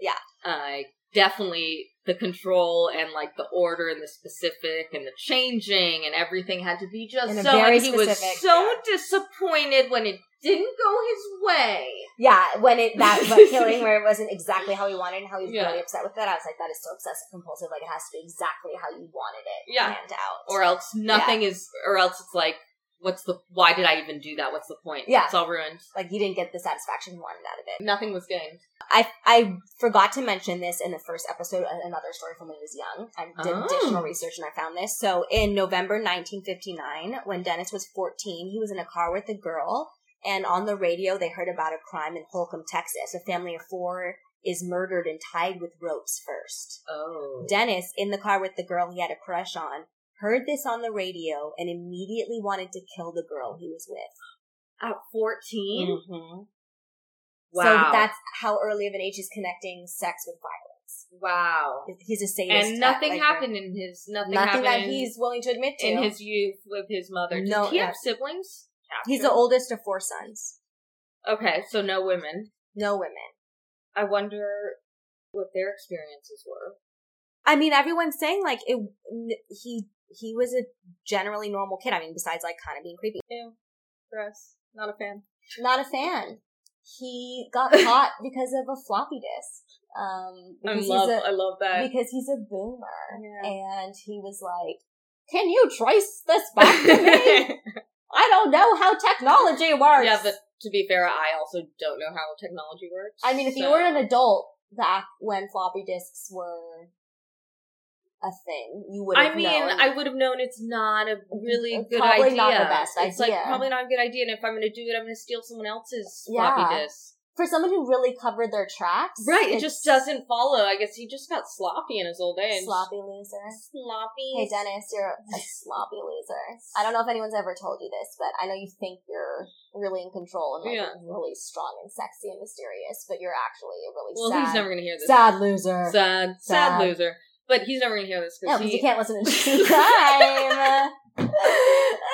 Yeah. I definitely the control and like the order and the specific and the changing and everything had to be just so. very and he was so yeah. disappointed when it didn't go his way. Yeah, when it that killing where it wasn't exactly how he wanted and how he was Yeah. really upset with that, I was like, that is so obsessive compulsive. Like it has to be exactly how you wanted it Yeah. planned out. Or else nothing is. Or else it's like, what's the? Why did I even do that? What's the point? Yeah. it's all ruined. like you didn't get the satisfaction you wanted out of it. Nothing was gained. I I forgot to mention this in the first episode. Another story from when he was young. I did Oh. additional research and I found this. So in November 1959, when Dennis was 14, he was in a car with a girl, and on the radio they heard about a crime in Holcomb, Texas. A family of four is murdered and tied with ropes first. Oh. Dennis, in the car with the girl he had a crush on, heard this on the radio and immediately wanted to kill the girl he was with. At 14? Mm-hmm. Wow. So that's how early of an age he's connecting sex with violence. wow. He's a sadist. And nothing like, happened in his nothing, Nothing happened that he's willing to admit to. in his youth with his mother. Did No, he have siblings? he's the oldest of four sons. Okay, so no women. No women. I wonder what their experiences were. I mean, everyone's saying like it. He he was a generally normal kid. I mean, besides like kind of being creepy. Yeah, gross. Not a fan. Not a fan. He got caught because of a floppy disk. Um, I love. a, I love that. because he's a boomer, Yeah. and he was like, "Can you trace this back to me? I don't know how technology works." yeah, but to be fair, I also don't know how technology works. I mean, if you were an adult back when floppy disks were a thing, you would. have I mean, known. I would have known it's not a mm-hmm. really It's good probably idea. not the best It's like probably not a good idea. And if I'm going to do it, I'm going to steal someone else's Yeah. floppy disk. for someone who really covered their tracks, Right. It just doesn't follow. I guess he just got sloppy in his old age. sloppy loser. Sloppy. Hey Dennis, you're a sloppy loser. I don't know if anyone's ever told you this, but I know you think you're really in control and like Yeah. really strong and sexy and mysterious, but you're actually a really Well, sad, he's never going to hear this. sad loser. sad, sad, Sad. loser. But he's never going to hear this because he. you can't listen to true crime.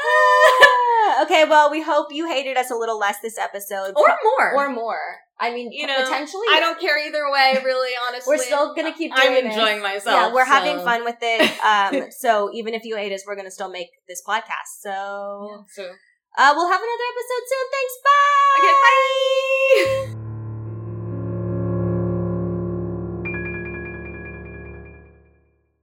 Ah, okay, well, we hope you hated us a little less this episode, or more. or more. I mean, You know, potentially. I don't care either way, really, honestly. We're still gonna keep I'm doing this. enjoying myself. Yeah, we're having fun with it. Um, so even if you hate us, we're gonna still make this podcast. So Yeah, so. uh, we'll have another episode soon. Thanks. Bye. Okay, bye!